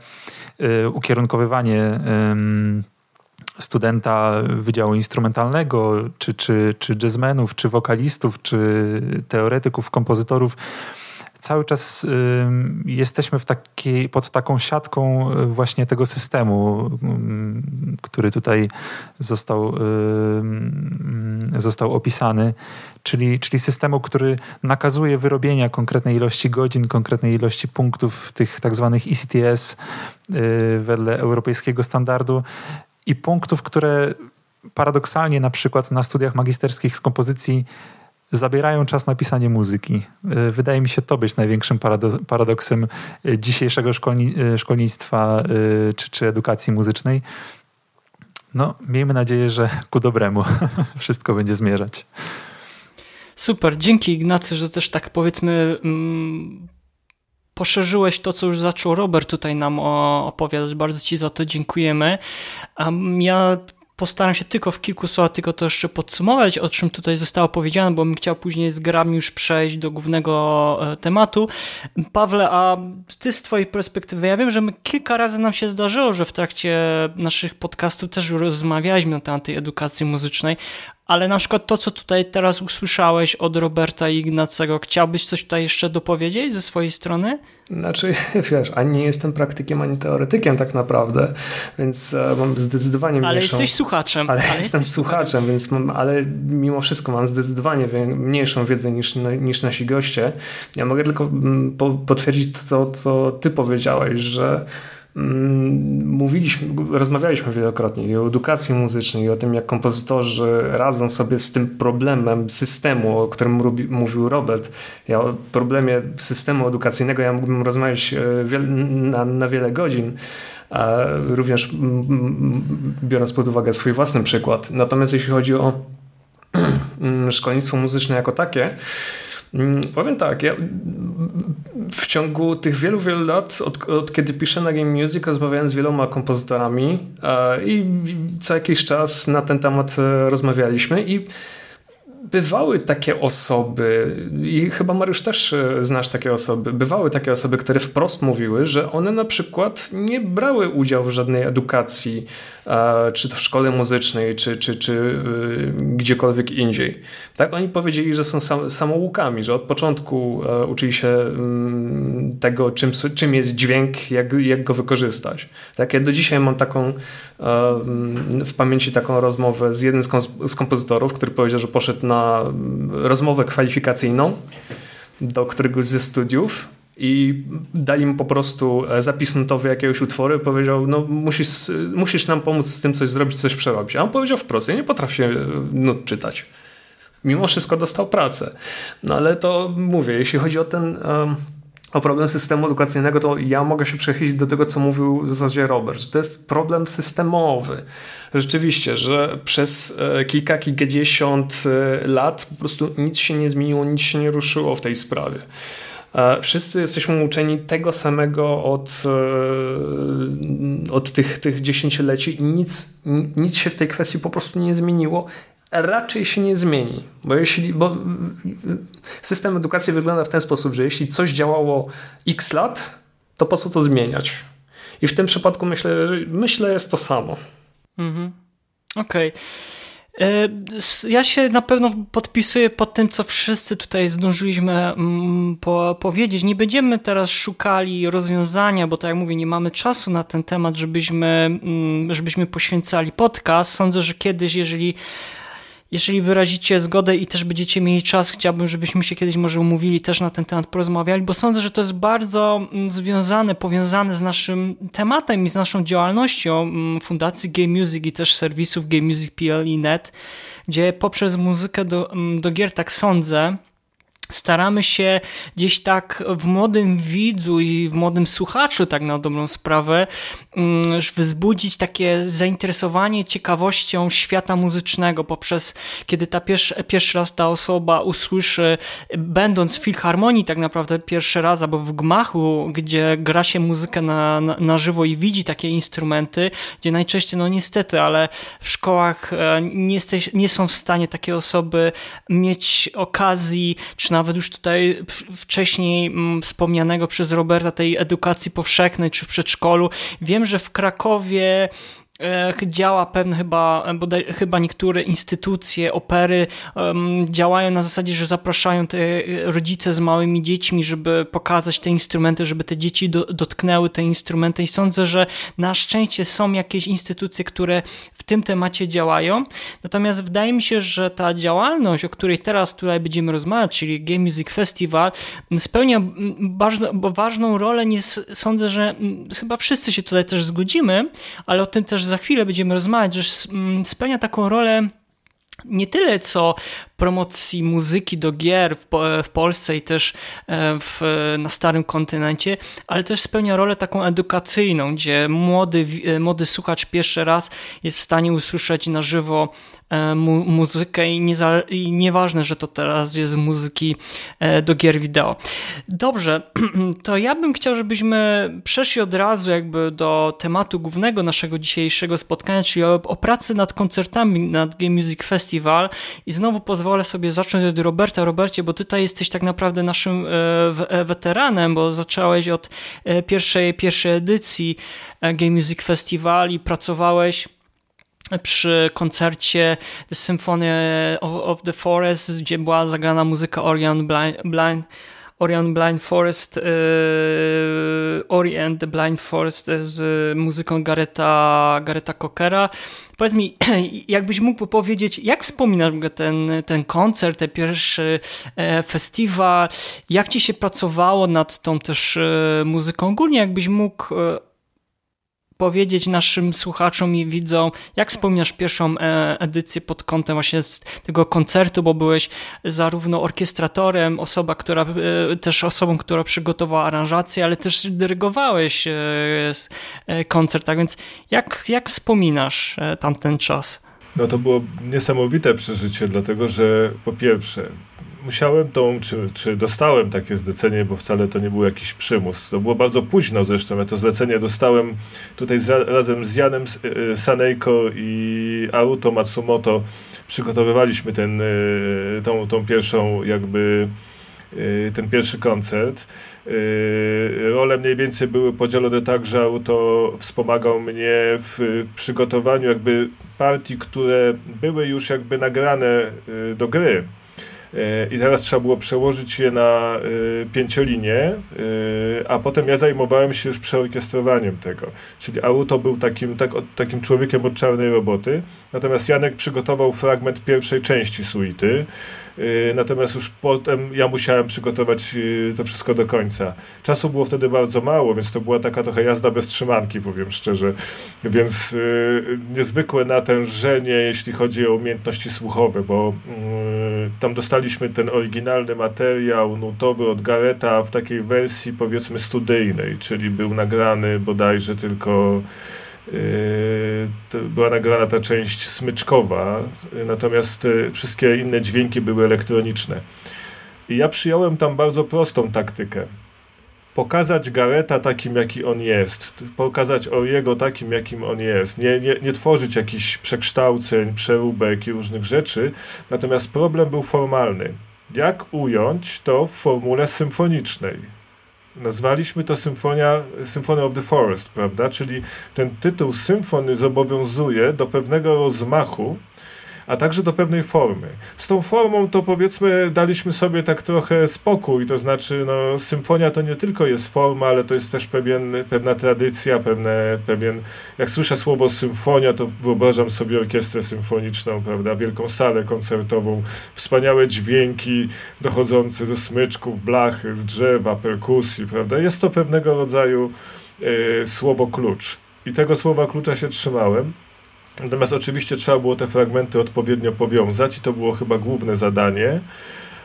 Speaker 6: ukierunkowywanie studenta Wydziału Instrumentalnego, czy, czy, czy jazzmenów, czy wokalistów, czy teoretyków, kompozytorów. Cały czas y, jesteśmy w takiej, pod taką siatką właśnie tego systemu, y, który tutaj został, y, został opisany, czyli, czyli systemu, który nakazuje wyrobienia konkretnej ilości godzin, konkretnej ilości punktów tych tak zwanych ECTS wedle europejskiego standardu i punktów, które paradoksalnie na przykład na studiach magisterskich z kompozycji zabierają czas na pisanie muzyki. Y, wydaje mi się to być największym paradoksem y, dzisiejszego szkolni szkolnictwa czy, czy edukacji muzycznej. No, miejmy nadzieję, że ku dobremu <laughs> wszystko będzie zmierzać.
Speaker 4: Super, dzięki Ignacy, że też tak powiedzmy mm, poszerzyłeś to, co już zaczął Robert tutaj nam opowiadać. Bardzo Ci za to dziękujemy. Ja postaram się tylko w kilku słowach tylko to jeszcze podsumować, o czym tutaj zostało powiedziane, bo bym chciał później z grami już przejść do głównego e, tematu. Pawle, a ty z twojej perspektywy, ja wiem, że my kilka razy nam się zdarzyło, że w trakcie naszych podcastów też rozmawialiśmy na temat tej edukacji muzycznej, ale na przykład to, co tutaj teraz usłyszałeś od Roberta i Ignacego, chciałbyś coś tutaj jeszcze dopowiedzieć ze swojej strony?
Speaker 1: Znaczy, <laughs> wiesz, ani nie jestem praktykiem, ani teoretykiem tak naprawdę, więc e, mam zdecydowanie mniejszą...
Speaker 4: Ale jesteś słuchaczem.
Speaker 1: Ale, ale jestem słuchaczem, więc mam, ale mimo wszystko mam zdecydowanie mniejszą wiedzę niż, niż nasi goście. Ja mogę tylko mm, potwierdzić to, co ty powiedziałeś, że mówiliśmy, rozmawialiśmy wielokrotnie i o edukacji muzycznej, i o tym, jak kompozytorzy radzą sobie z tym problemem systemu, o którym mówił Robert. Ja o problemie systemu edukacyjnego ja mógłbym rozmawiać e, na, na wiele godzin również biorąc pod uwagę swój własny przykład. Natomiast jeśli chodzi o <clears throat> szkolnictwo muzyczne jako takie, Mm, powiem tak, ja w ciągu tych wielu, wielu lat, od, od kiedy piszę na Game Music, rozmawiałem z wieloma kompozytorami e, i co jakiś czas na ten temat e, rozmawialiśmy i bywały takie osoby, i chyba Mariusz też e, znasz takie osoby, bywały takie osoby, które wprost mówiły, że one na przykład nie brały udziału w żadnej edukacji, czy to w szkole muzycznej, czy, czy, czy gdziekolwiek indziej. Tak, oni powiedzieli, że są sam, samoukami, że od początku e, uczyli się mm, tego, czym, czym jest dźwięk, jak, jak go wykorzystać. Tak, ja do dzisiaj mam taką e, w pamięci taką rozmowę z jednym z kompozytorów, który powiedział, że poszedł na rozmowę kwalifikacyjną do któregoś ze studiów i dali mu po prostu e, zapis notowy jakiegoś utworu powiedział, no musisz, musisz nam pomóc z tym coś zrobić, coś przerobić. A on powiedział wprost, ja nie potrafię e, nut czytać. Mimo wszystko dostał pracę. No ale to mówię, jeśli chodzi o ten... Um, o problem systemu edukacyjnego, to ja mogę się przechylić do tego, co mówił w zasadzie Robert, że to jest problem systemowy. Rzeczywiście, że przez e, kilka, kilkadziesiąt lat po prostu nic się nie zmieniło, nic się nie ruszyło w tej sprawie. E, wszyscy jesteśmy uczeni tego samego od, e, od tych, tych dziesięcioleci i nic, nic się w tej kwestii po prostu nie zmieniło. Raczej się nie zmieni, bo jeśli bo system edukacji wygląda w ten sposób, że jeśli coś działało x lat, to po co to zmieniać? I w tym przypadku myślę, myślę jest to samo.
Speaker 4: Mhm. Okej. Okay. E, ja się na pewno podpisuję pod tym, co wszyscy tutaj zdążyliśmy mm, po, powiedzieć. Nie będziemy teraz szukali rozwiązania, bo tak jak mówię, nie mamy czasu na ten temat, żebyśmy, mm, żebyśmy poświęcali podcast. Sądzę, że kiedyś, jeżeli jeżeli wyrazicie zgodę i też będziecie mieli czas, chciałbym, żebyśmy się kiedyś może umówili, też na ten temat porozmawiali, bo sądzę, że to jest bardzo mm, związane, powiązane z naszym tematem i z naszą działalnością mm, Fundacji Game Music i też serwisów Game Music PL i Net, gdzie poprzez muzykę do, mm, do gier, tak sądzę, staramy się gdzieś tak w młodym widzu i w młodym słuchaczu, tak na dobrą sprawę, wzbudzić takie zainteresowanie ciekawością świata muzycznego poprzez, kiedy ta pierwszy, pierwszy raz ta osoba usłyszy, będąc w filharmonii tak naprawdę pierwszy raz, albo w gmachu, gdzie gra się muzykę na, na, na żywo i widzi takie instrumenty, gdzie najczęściej, no niestety, ale w szkołach e, nie, jesteś, nie są w stanie takie osoby mieć okazji, czy nawet już tutaj wcześniej mm, wspomnianego przez Roberta tej edukacji powszechnej czy w przedszkolu. Wiem, że w Krakowie działa pewne chyba, bodaj, chyba niektóre instytucje, opery um, działają na zasadzie, że zapraszają te rodzice z małymi dziećmi, żeby pokazać te instrumenty, żeby te dzieci do, dotknęły te instrumenty i sądzę, że na szczęście są jakieś instytucje, które w tym temacie działają. Natomiast wydaje mi się, że ta działalność, o której teraz tutaj będziemy rozmawiać, czyli Game Music Festival, spełnia ważną rolę. Nie, sądzę, że chyba wszyscy się tutaj też zgodzimy, ale o tym też za chwilę będziemy rozmawiać, że spełnia taką rolę nie tyle co promocji muzyki do gier w, w Polsce i też w, na starym kontynencie, ale też spełnia rolę taką edukacyjną, gdzie młody, młody słuchacz pierwszy raz jest w stanie usłyszeć na żywo E, mu muzykę i, nie i nieważne, że to teraz jest muzyki e, do gier wideo. Dobrze, <clears throat> to ja bym chciał, żebyśmy przeszli od razu jakby do tematu głównego naszego dzisiejszego spotkania, czyli o, o pracy nad koncertami nad Game Music Festival i znowu pozwolę sobie zacząć od Roberta. Robercie, bo tutaj jesteś tak naprawdę naszym e, weteranem, bo zacząłeś od pierwszej, pierwszej edycji Game Music Festival i pracowałeś przy koncercie The Symphony of, the Forest, gdzie była zagrana muzyka Orion Blind, Blind Orion Blind Forest, yy, Ori and the Blind Forest z muzyką Gareta, Gareta Cockera. Powiedz mi, <clears throat> jakbyś mógł powiedzieć, jak wspominasz ten, ten koncert, ten pierwszy e, festiwal, jak ci się pracowało nad tą też e, muzyką? Ogólnie jakbyś mógł e, powiedzieć naszym słuchaczom i widzom, jak wspominasz pierwszą e, edycję pod kątem właśnie tego koncertu, bo byłeś zarówno orkiestratorem, osoba, która, e, też osobą, która przygotowała aranżację, ale też dyrygowałeś e, koncert, tak więc jak, jak wspominasz tamten czas?
Speaker 7: No to było niesamowite przeżycie, dlatego że po pierwsze musiałem tą, czy, czy dostałem takie zlecenie, bo wcale to nie był jakiś przymus. To było bardzo późno zresztą. Ja to zlecenie dostałem tutaj z, razem z Janem e, Sanejko i Auto Matsumoto. Przygotowywaliśmy ten, e, tą, tą pierwszą jakby ten pierwszy koncert. Role mniej więcej były podzielone tak, że auto wspomagał mnie w przygotowaniu jakby partii, które były już jakby nagrane do gry. E, I teraz trzeba było przełożyć je na e, pięciolinię, e, a potem ja zajmowałem się już przeorkiestrowaniem tego. Czyli Auto był takim, tak, takim człowiekiem od czarnej roboty, natomiast Janek przygotował fragment pierwszej części suity. Y, natomiast już potem ja musiałem przygotować y, to wszystko do końca. Czasu było wtedy bardzo mało, więc to była taka trochę jazda bez trzymanki, powiem szczerze. Więc y, niezwykłe natężenie, jeśli chodzi o umiejętności słuchowe, bo tam dostaliśmy ten oryginalny materiał nutowy od Gareta w takiej wersji powiedzmy studyjnej, czyli był nagrany bodajże tylko była nagrana ta część smyczkowa, natomiast e, wszystkie inne dźwięki były elektroniczne. I ja przyjąłem tam bardzo prostą taktykę. Pokazać Gareta takim, jaki on jest. Pokazać Oriego takim, jakim on jest. Nie, nie, nie tworzyć jakichś przekształceń, przeróbek i różnych rzeczy. Natomiast problem był formalny. Jak ująć to w formule symfonicznej? Nazwaliśmy to Symfonia, Symphony of the Forest, prawda? Czyli ten tytuł symfony zobowiązuje do pewnego rozmachu, a także do pewnej formy. Z tą formą to powiedzmy daliśmy sobie tak trochę spokój, to znaczy no, symfonia to nie tylko jest forma, ale to jest też pewien, pewna tradycja, pewne, pewien, jak słyszę słowo symfonia, to wyobrażam sobie orkiestrę symfoniczną, prawda, wielką salę koncertową, wspaniałe dźwięki dochodzące ze smyczków, blachy, z drzewa, perkusji, prawda. Jest to pewnego rodzaju e, słowo klucz. I tego słowa klucza się trzymałem. Natomiast oczywiście trzeba było te fragmenty odpowiednio powiązać i to było chyba główne zadanie.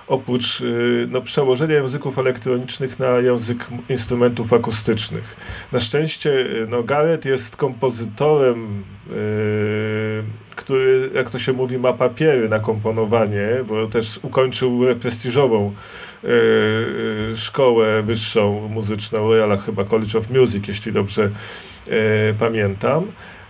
Speaker 7: Oprócz y, no, przełożenia języków elektronicznych na język instrumentów akustycznych. Na szczęście y, no, Gareth jest kompozytorem, yy, który, jak to się mówi, ma papiery na komponowanie, bo też ukończył prestiżową yy, szkołę wyższą muzyczną, Royal chyba College of Music, jeśli dobrze yy, pamiętam.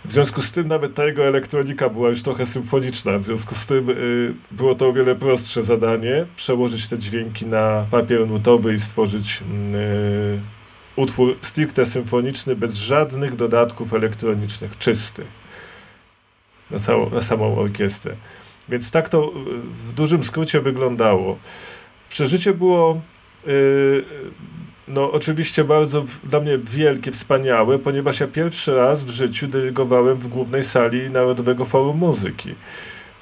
Speaker 7: W związku z tym nawet ta jego elektronika była już trochę symfoniczna, w związku z tym y, było to o wiele prostsze zadanie, przełożyć te dźwięki na papier nutowy i stworzyć y, utwór stricte symfoniczny bez żadnych dodatków elektronicznych, czysty na, całą, na samą orkiestrę. Więc tak to w dużym skrócie wyglądało. Przeżycie było y, no oczywiście bardzo dla mnie wielkie, wspaniałe, ponieważ ja pierwszy raz w życiu dyrygowałem w głównej sali Narodowego Forum Muzyki.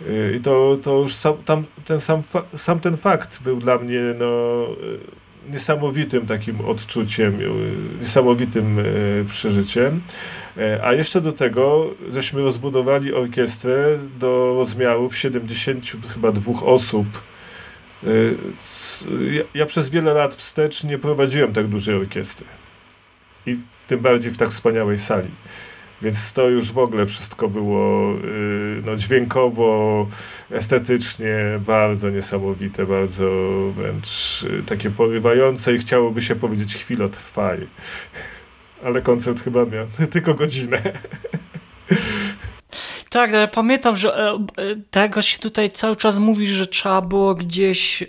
Speaker 7: Y, I to, to już sam, tam, ten sam, sam ten fakt był dla mnie no, niesamowitym takim odczuciem, e, niesamowitym e, przeżyciem. A jeszcze do tego, żeśmy rozbudowali orkiestrę do rozmiarów 70 chyba dwóch osób. Ja, ja przez wiele lat wstecz nie prowadziłem tak dużej orkiestry. I tym bardziej w tak wspaniałej sali. Więc to już w ogóle wszystko było y, no, dźwiękowo, estetycznie bardzo niesamowite, bardzo wręcz y, takie porywające i chciałoby się powiedzieć chwilę trwaj. Ale koncert chyba miał <laughs> tylko godzinę.
Speaker 4: Tak, ale pamiętam, że e, e, tego się tutaj cały czas mówi, że trzeba było gdzieś e,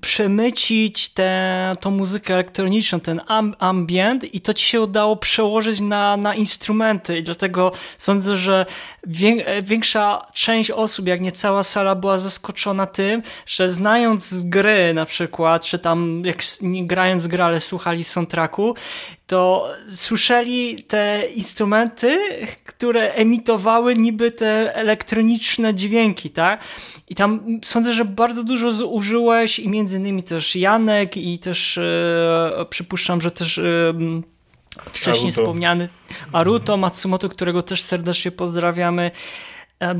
Speaker 4: przemycić tę muzykę elektroniczną, ten ambient i to ci się udało przełożyć na, na instrumenty. I dlatego sądzę, że większa część osób, jak nie cała sala była zaskoczona tym, że znając z gry na przykład, czy tam jak nie grając grę, ale słuchali soundtracku, to słyszeli te instrumenty, które emitowały niby te elektroniczne dźwięki, tak? I tam sądzę, że bardzo dużo zużyłeś i między innymi też Janek i też e, przypuszczam, że też e, wcześniej Aruto. wspomniany Aruto Matsumoto, którego też serdecznie pozdrawiamy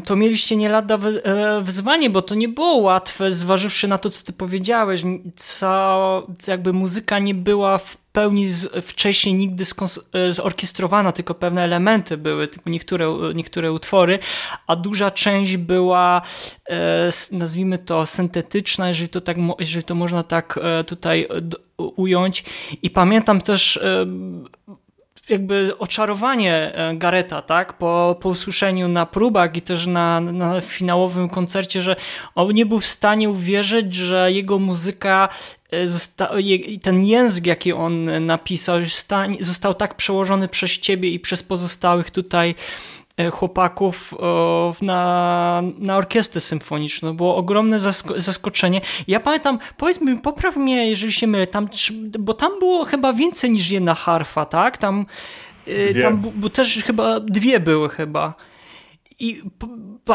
Speaker 4: to mieliście nie lada e, wyzwanie, bo to nie było łatwe, zważywszy na to, co ty powiedziałeś. Co, jakby muzyka nie była w pełni z, wcześniej nigdy e, zorkiestrowana, tylko pewne elementy były, tylko niektóre, niektóre utwory, a duża część była, e, nazwijmy to, syntetyczna, jeżeli to, tak, jeżeli to można tak tutaj ująć. I pamiętam też jakby oczarowanie e, Gareta, tak? Po, po usłyszeniu na próbach i też na, na finałowym koncercie, że on nie był w stanie uwierzyć, że jego muzyka e, ten język, jaki on napisał, został tak przełożony przez ciebie i przez pozostałych tutaj E, chłopaków na, na orkiestrę symfoniczną. Było ogromne zaskoczenie. Ja pamiętam, powiedz mi, popraw mnie, jeżeli się mylę, tam, bo tam było chyba więcej niż jedna harfa, tak? Tam, e, dwie. tam bo też chyba dwie były chyba. I,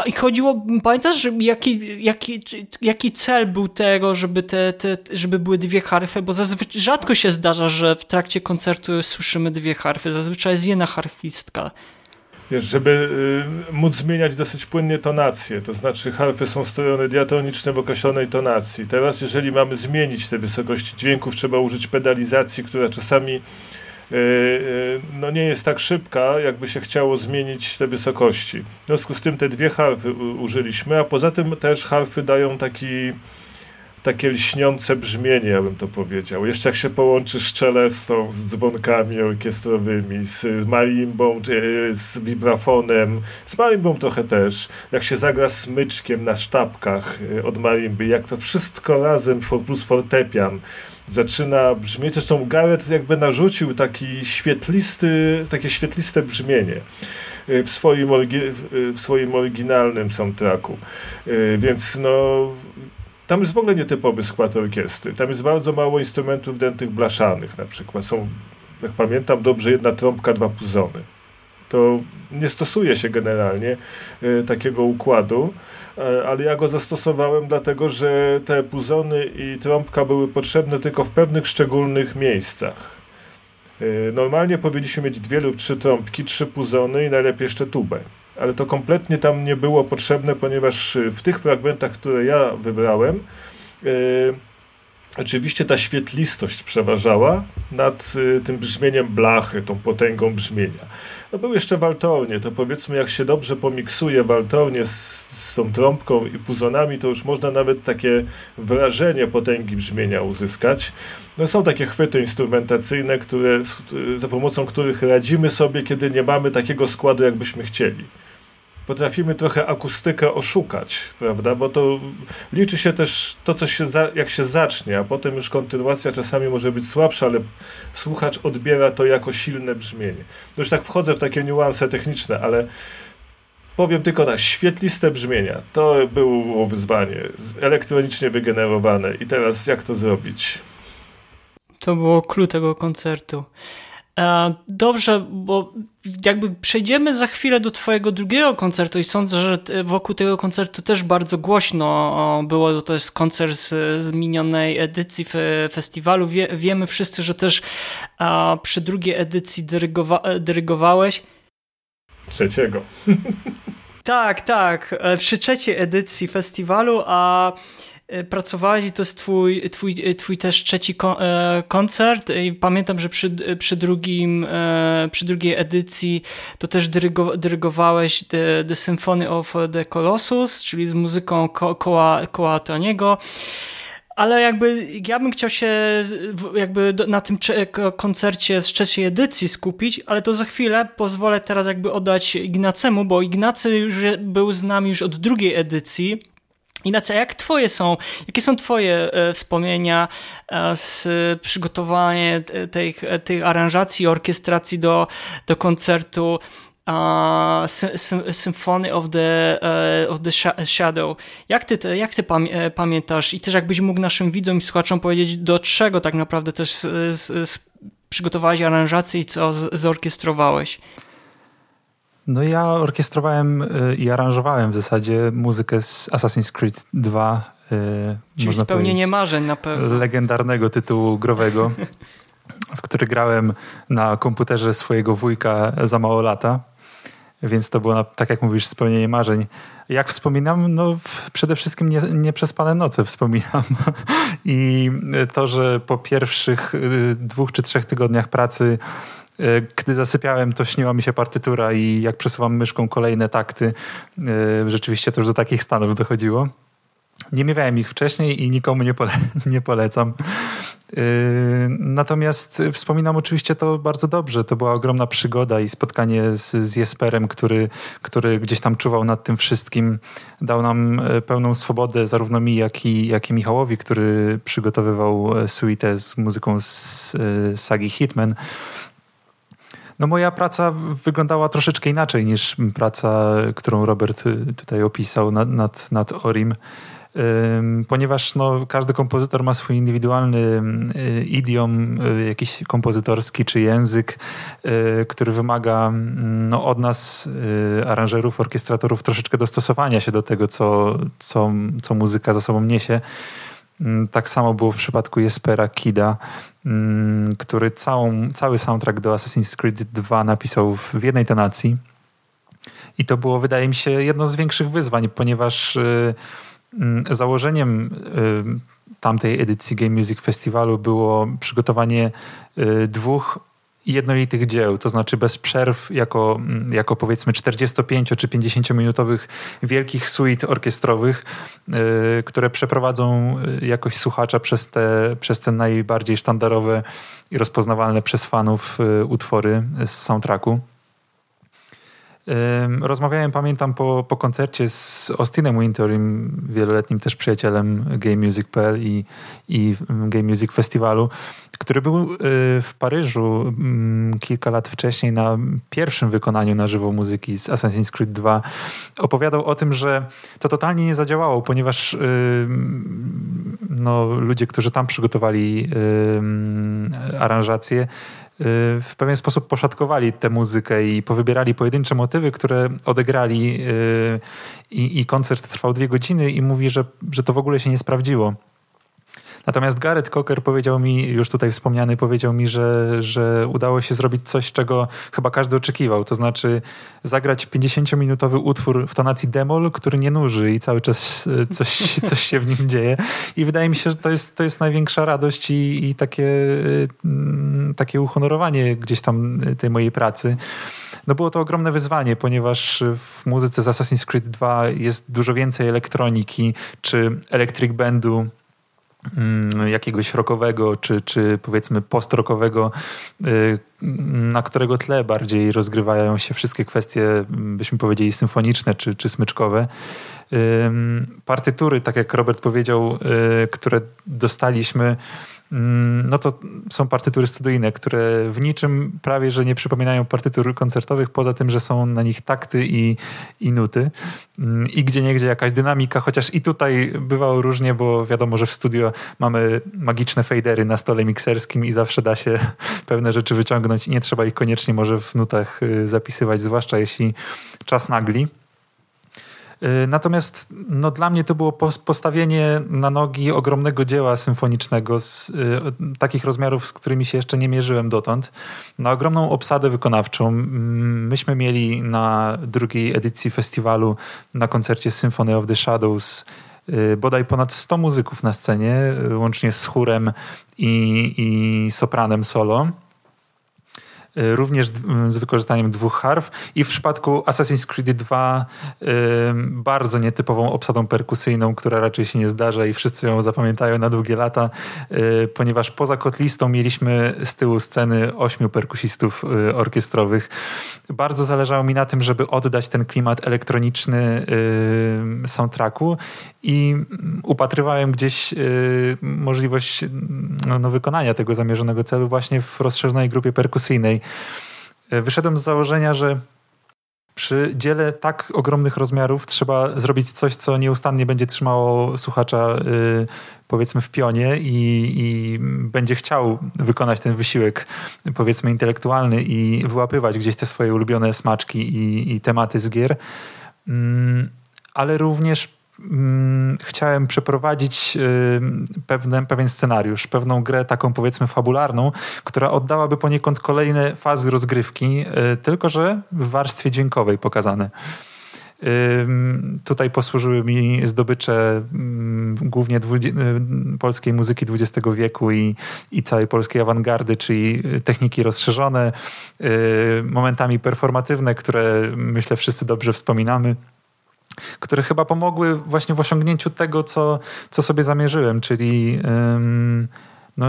Speaker 4: I chodziło, pamiętasz, jaki, jaki, jaki cel był tego, żeby, te, te, żeby były dwie harfy? Bo zazwyczaj rzadko się zdarza, że w trakcie koncertu słyszymy dwie harfy. Zazwyczaj jest jedna harfistka
Speaker 7: wiesz, żeby y, móc zmieniać dosyć płynnie tonację, to znaczy harfy są strojone diatoniczne w określonej tonacji. Teraz jeżeli mamy zmienić te wysokości dźwięków, trzeba użyć pedalizacji, która czasami y, y, no nie jest tak szybka, jakby się chciało zmienić te wysokości. W związku z tym te dwie harfy użyliśmy, a poza tym też harfy dają taki takie lśniące brzmienie, ja bym to powiedział. Jeszcze jak się połączy z czelestą, z dzwonkami orkiestrowymi, z marimbą, z vibrafonem, z marimbą trochę też, jak się zagra smyczkiem na sztabkach e, od marimby, jak to wszystko razem plus fortepian zaczyna brzmieć. Zresztą Gareth jakby narzucił taki świetlisty, takie świetliste brzmienie e, w swoim, w swoim oryginalnym soundtracku. E, więc no, tam jest w ogóle nietypowy skład orkiestry. Tam jest bardzo mało instrumentów dętych blaszanych na przykład. Są, jak pamiętam, dobrze jedna trąbka, dwa puzony. To nie stosuje się generalnie y, takiego układu, y, ale ja go zastosowałem dlatego, że te puzony i trąbka były potrzebne tylko w pewnych szczególnych miejscach. Y, normalnie powinniśmy mieć dwie lub trzy trąbki, trzy puzony i najlepiej jeszcze tubę ale to kompletnie tam nie było potrzebne, ponieważ y, w tych fragmentach, które ja wybrałem, yy, oczywiście ta świetlistość przeważała nad y, tym brzmieniem blachy, tą potęgą brzmienia. No był jeszcze waltornie, to powiedzmy jak się dobrze pomiksuje waltornie z, z tą trąbką i puzonami, to już można nawet takie wrażenie potęgi brzmienia uzyskać. No są takie chwyty instrumentacyjne, które, za pomocą których radzimy sobie, kiedy nie mamy takiego składu, jakbyśmy chcieli potrafimy trochę akustykę oszukać, prawda? Bo to liczy się też to, co się za, jak się zacznie, a potem już kontynuacja czasami może być słabsza, ale słuchacz odbiera to jako silne brzmienie. No już tak wchodzę w takie niuanse techniczne, ale powiem tylko na świetliste brzmienia. To było wyzwanie, elektronicznie wygenerowane i teraz jak to zrobić?
Speaker 4: To było klucz tego koncertu. E, dobrze, bo jakby przejdziemy za chwilę do twojego drugiego koncertu i sądzę, że wokół tego koncertu też bardzo głośno było, to jest koncert z, z minionej edycji festiwalu. Wie, wiemy wszyscy, że też przy drugiej edycji dyrygowa dyrygowałeś.
Speaker 7: Trzeciego. <laughs>
Speaker 4: Tak, tak. E, przy trzeciej edycji festiwalu, a e, pracowałeś i to jest twój, twój, e, twój też trzeci koncert i pamiętam, że przy, przy, drugim, przy drugiej edycji to też dyrygo, dyrygowałeś the, the Symphony of the Colossus, czyli z muzyką ko, koła, koła Toniego. Ale jakby ja bym chciał się jakby na tym koncercie z trzeciej edycji skupić, ale to za chwilę pozwolę teraz jakby oddać Ignacemu, bo Ignacy już był z nami już od drugiej edycji. Ignacy, jak twoje są, jakie są twoje e, wspomnienia e, z przygotowania tej, tej aranżacji, orkiestracji do, do koncertu uh, Symphony of the, uh, of the Shadow. Jak ty, jak ty e, pamiętasz i też jakbyś mógł naszym widzom i słuchaczom powiedzieć, do czego tak naprawdę też z, z, przygotowałeś aranżację i co zorkiestrowałeś?
Speaker 6: No ja orkiestrowałem e, i aranżowałem w zasadzie muzykę z Assassin's Creed 2.
Speaker 4: E, Czyli spełnienie marzeń na pewno.
Speaker 6: Legendarnego tytułu growego, <laughs> w który grałem na komputerze swojego wujka za mało lata. Więc to było, tak jak mówisz, spełnienie marzeń. Jak wspominam, no przede wszystkim nie, nieprzespane noce wspominam. <laughs> I to, że po pierwszych y, dwóch czy trzech tygodniach pracy y, gdy zasypiałem, to śniła mi się partytura i jak przesuwam myszką kolejne takty, y, rzeczywiście to już do takich stanów dochodziło. Nie miewałem ich wcześniej i nikomu nie, pole <laughs> nie polecam. Yy, natomiast wspominam oczywiście to bardzo dobrze. To była ogromna przygoda i spotkanie z, z Jesperem, który, który gdzieś tam czuwał nad tym wszystkim. Dał nam e, pełną swobodę, zarówno mi, jak i, jak i Michałowi, który przygotowywał e, suite z muzyką z e, sagi Hitman. No moja praca wyglądała troszeczkę inaczej niż praca, którą Robert tutaj opisał nad, nad, nad Orim ponieważ no, każdy kompozytor ma swój indywidualny y, idiom, y, jakiś kompozytorski czy język, y, który wymaga no, od nas, aranżerów, orkiestratorów, troszeczkę dostosowania się do tego, co, co, co muzyka za sobą niesie. Tak samo było w przypadku Jespera Kida, który całą, cały soundtrack do Assassin's Creed 2 napisał w jednej tonacji. I to było, wydaje mi się, jedno z większych wyzwań, ponieważ Mm, założeniem y, tamtej edycji Game Music Festiwalu było przygotowanie y, dwóch jednolitych dzieł, to znaczy bez przerw, jako, mm, jako powiedzmy 45 czy 50 minutowych wielkich suite orkiestrowych, y, które przeprowadzą jakoś słuchacza przez te, przez te najbardziej sztandarowe i rozpoznawalne przez fanów utwory z soundtracku. Rozmawiałem, pamiętam, po, po koncercie z Austinem Winterem, wieloletnim też przyjacielem GameMusic.pl i, i Game Music Festiwalu, który był y, w Paryżu mm, kilka lat wcześniej na pierwszym wykonaniu na żywo muzyki z Assassin's Creed 2. Opowiadał o tym, że to totalnie nie zadziałało, ponieważ no, ludzie, którzy tam przygotowali aranżację, w pewien sposób poszatkowali tę muzykę i powybierali pojedyncze motywy, które odegrali yy, i, i koncert trwał dwie godziny i mówi, że, że to w ogóle się nie sprawdziło. Natomiast Gareth Cocker powiedział mi, już tutaj wspomniany, powiedział mi, że, że udało się zrobić coś, czego chyba każdy oczekiwał. To znaczy zagrać 50-minutowy utwór w tonacji demol, który nie nuży i cały czas e, coś, <laughs> coś się w nim dzieje. I wydaje mi się, że to jest, to jest największa radość i, i takie, mm, takie uhonorowanie gdzieś tam tej mojej pracy. No było to ogromne wyzwanie, ponieważ w muzyce z Assassin's Creed 2 jest dużo więcej elektroniki czy electric bandu jakiegoś rockowego, czy, czy powiedzmy post-rockowego, y, na którego tle bardziej rozgrywają się wszystkie kwestie, byśmy powiedzieli, symfoniczne czy, czy smyczkowe. Partytury, tak jak Robert powiedział, y, które dostaliśmy, mm, no to są partytury studyjne, które w niczym prawie, że nie przypominają partytur koncertowych, poza tym, że są na nich takty i, i nuty. Mm, I gdzie niegdzie jakaś dynamika, chociaż i tutaj bywało różnie, bo wiadomo, że w studio mamy magiczne fadery na stole mikserskim i zawsze da się <laughs> pewne rzeczy wyciągnąć i nie trzeba ich koniecznie może w nutach y, zapisywać, zwłaszcza jeśli czas nagli. Y, natomiast no, dla mnie to było postawienie na nogi ogromnego dzieła symfonicznego z y, takich rozmiarów, z którymi się jeszcze nie mierzyłem dotąd. Na ogromną obsadę wykonawczą. Myśmy mieli na drugiej edycji festiwalu na koncercie Symphony of the Shadows y, bodaj ponad 100 muzyków na scenie, łącznie z chórem i, i sopranem solo. Y, również z wykorzystaniem dwóch harf i w przypadku Assassin's Creed 2 bardzo nietypową obsadą perkusyjną, która raczej się nie zdarza i wszyscy ją zapamiętają na długie lata, y, ponieważ poza kotlistą mieliśmy z tyłu sceny ośmiu perkusistów y, orkiestrowych. Bardzo zależało mi na tym, żeby oddać ten klimat elektroniczny soundtracku i upatrywałem gdzieś możliwość no, no, wykonania tego zamierzonego celu właśnie w rozszerzonej grupie perkusyjnej. E, wyszedłem z założenia, że przy dziele tak ogromnych rozmiarów trzeba zrobić coś, co nieustannie będzie trzymało słuchacza yy, powiedzmy w pionie i, i, będzie chciał wykonać ten wysiłek powiedzmy intelektualny i wyłapywać gdzieś te swoje ulubione smaczki i, i tematy z gier. Yy, ale również Mm, chciałem przeprowadzić y, pewne, pewien scenariusz, pewną grę taką powiedzmy fabularną, która oddałaby poniekąd kolejne fazy rozgrywki, y, tylko że w warstwie dźwiękowej pokazane. Tutaj posłużyły mi zdobycze mm, głównie y, polskiej muzyki XX wieku i, i całej polskiej awangardy, czyli techniki rozszerzone, momentami performatywne, które myślę wszyscy dobrze wspominamy które chyba pomogły właśnie w osiągnięciu tego, co, co sobie zamierzyłem, czyli no,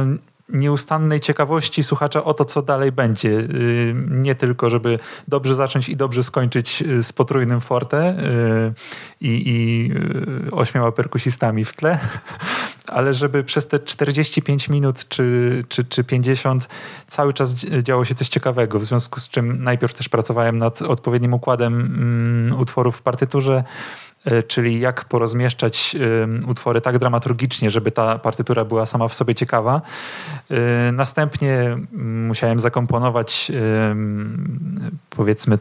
Speaker 6: nieustannej ciekawości słuchacza o to, co dalej będzie. Y, nie tylko, żeby dobrze zacząć i dobrze skończyć y, z potrójnym forte y, i, i ośmioma perkusistami w tle, ale żeby przez te 45 minut czy, czy, czy 50 cały czas działo się coś ciekawego, w związku z czym najpierw też pracowałem nad odpowiednim układem mm, utworów w partyturze, E, czyli jak porozmieszczać utwory tak dramaturgicznie, żeby ta partytura była sama w sobie ciekawa. E, następnie musiałem zakomponować powiedzmy